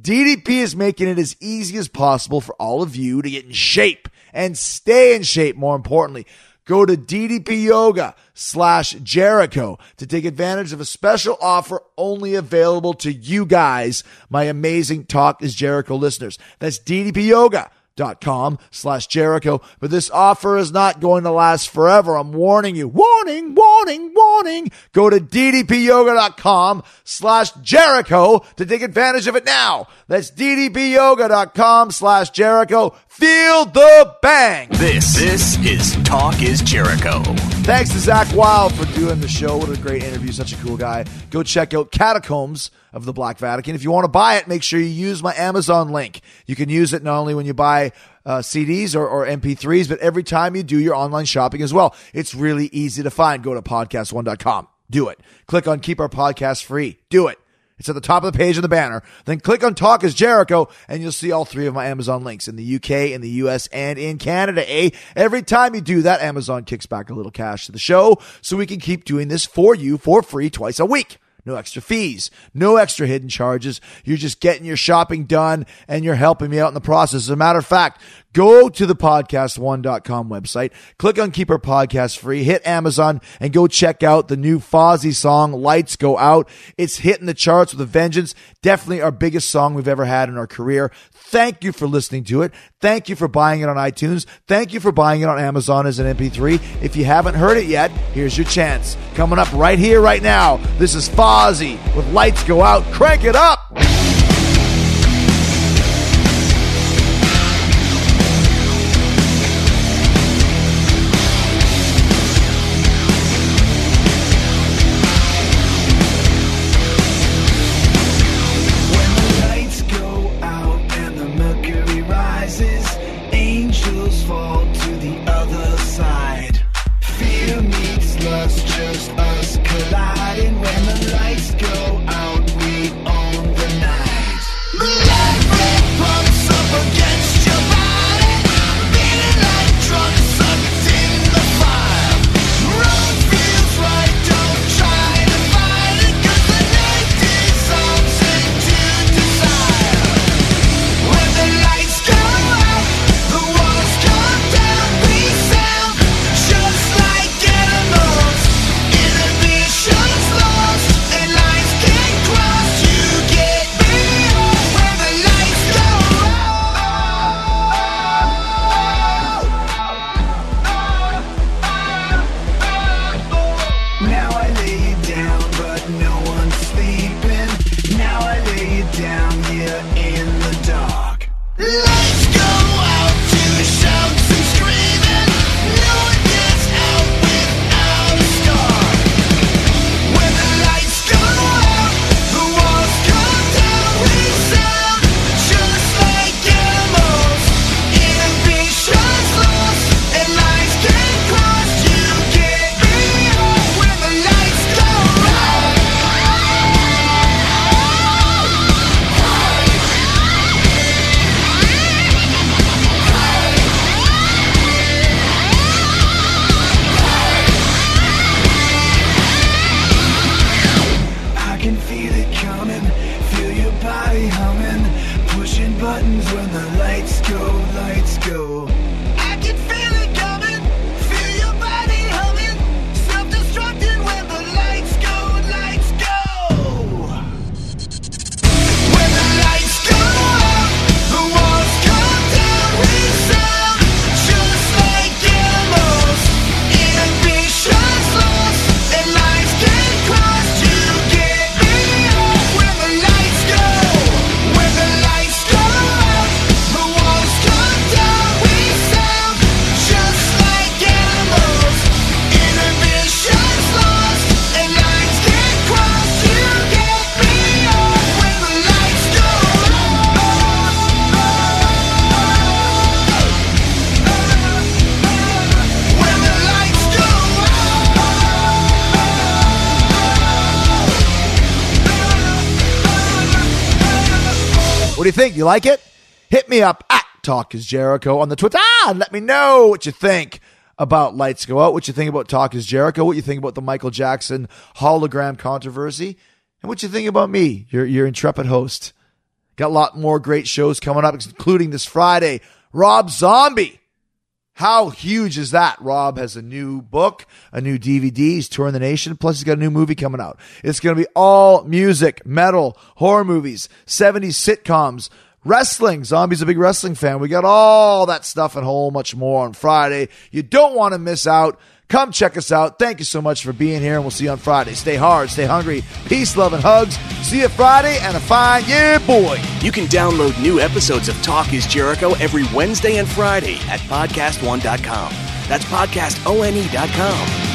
DDP is making it as easy as possible for all of you to get in shape and stay in shape, more importantly. Go to DDP Yoga slash Jericho to take advantage of a special offer only available to you guys, my amazing Talk is Jericho listeners. That's DDP Yoga dot com slash Jericho. But this offer is not going to last forever. I'm warning you. Warning, warning, warning. Go to ddpyoga.com slash Jericho to take advantage of it now. That's ddpyoga.com slash Jericho. Feel the bang. This this is Talk is Jericho. Thanks to Zakk Wylde for doing the show. What a great interview. Such a cool guy. Go check out Catacombs of the Black Vatican. If you want to buy it, make sure you use my Amazon link. You can use it not only when you buy uh, CDs or, or MP3s, but every time you do your online shopping as well. It's really easy to find. Go to podcast1.com. Do it. Click on keep our podcast free. Do it. It's at the top of the page of the banner. Then click on Talk is Jericho and you'll see all three of my Amazon links in the UK, in the US, and in Canada. Eh? Every time you do that, Amazon kicks back a little cash to the show so we can keep doing this for you for free twice a week. No extra fees, no extra hidden charges. You're just getting your shopping done and you're helping me out in the process. As a matter of fact, go to the podcast1.com website, click on Keep Our Podcast Free, hit Amazon, and go check out the new Fozzy song, Lights Go Out. It's hitting the charts with a vengeance. Definitely our biggest song we've ever had in our career. Thank you for listening to it. Thank you for buying it on iTunes. Thank you for buying it on Amazon as an MP3. If you haven't heard it yet, here's your chance. Coming up right here, right now. This is Fozzy with Lights Go Out. Crank it up! You like it? Hit me up at Talk is Jericho on the Twitter ah, and let me know what you think about Lights Go Out, what you think about Talk is Jericho, what you think about the Michael Jackson hologram controversy, and what you think about me, your, your intrepid host. Got a lot more great shows coming up, including this Friday. Rob Zombie. How huge is that? Rob has a new book, a new DVD. He's touring the nation. Plus, he's got a new movie coming out. It's going to be all music, metal, horror movies, 70s sitcoms, wrestling. Zombie's a big wrestling fan. We got all that stuff and whole much more on Friday. You don't want to miss out. Come check us out. Thank you so much for being here, and we'll see you on Friday. Stay hard, stay hungry. Peace, love, and hugs. See you Friday, and a fine year, boy. You can download new episodes of Talk is Jericho every Wednesday and Friday at podcast1.com. That's podcastone.com.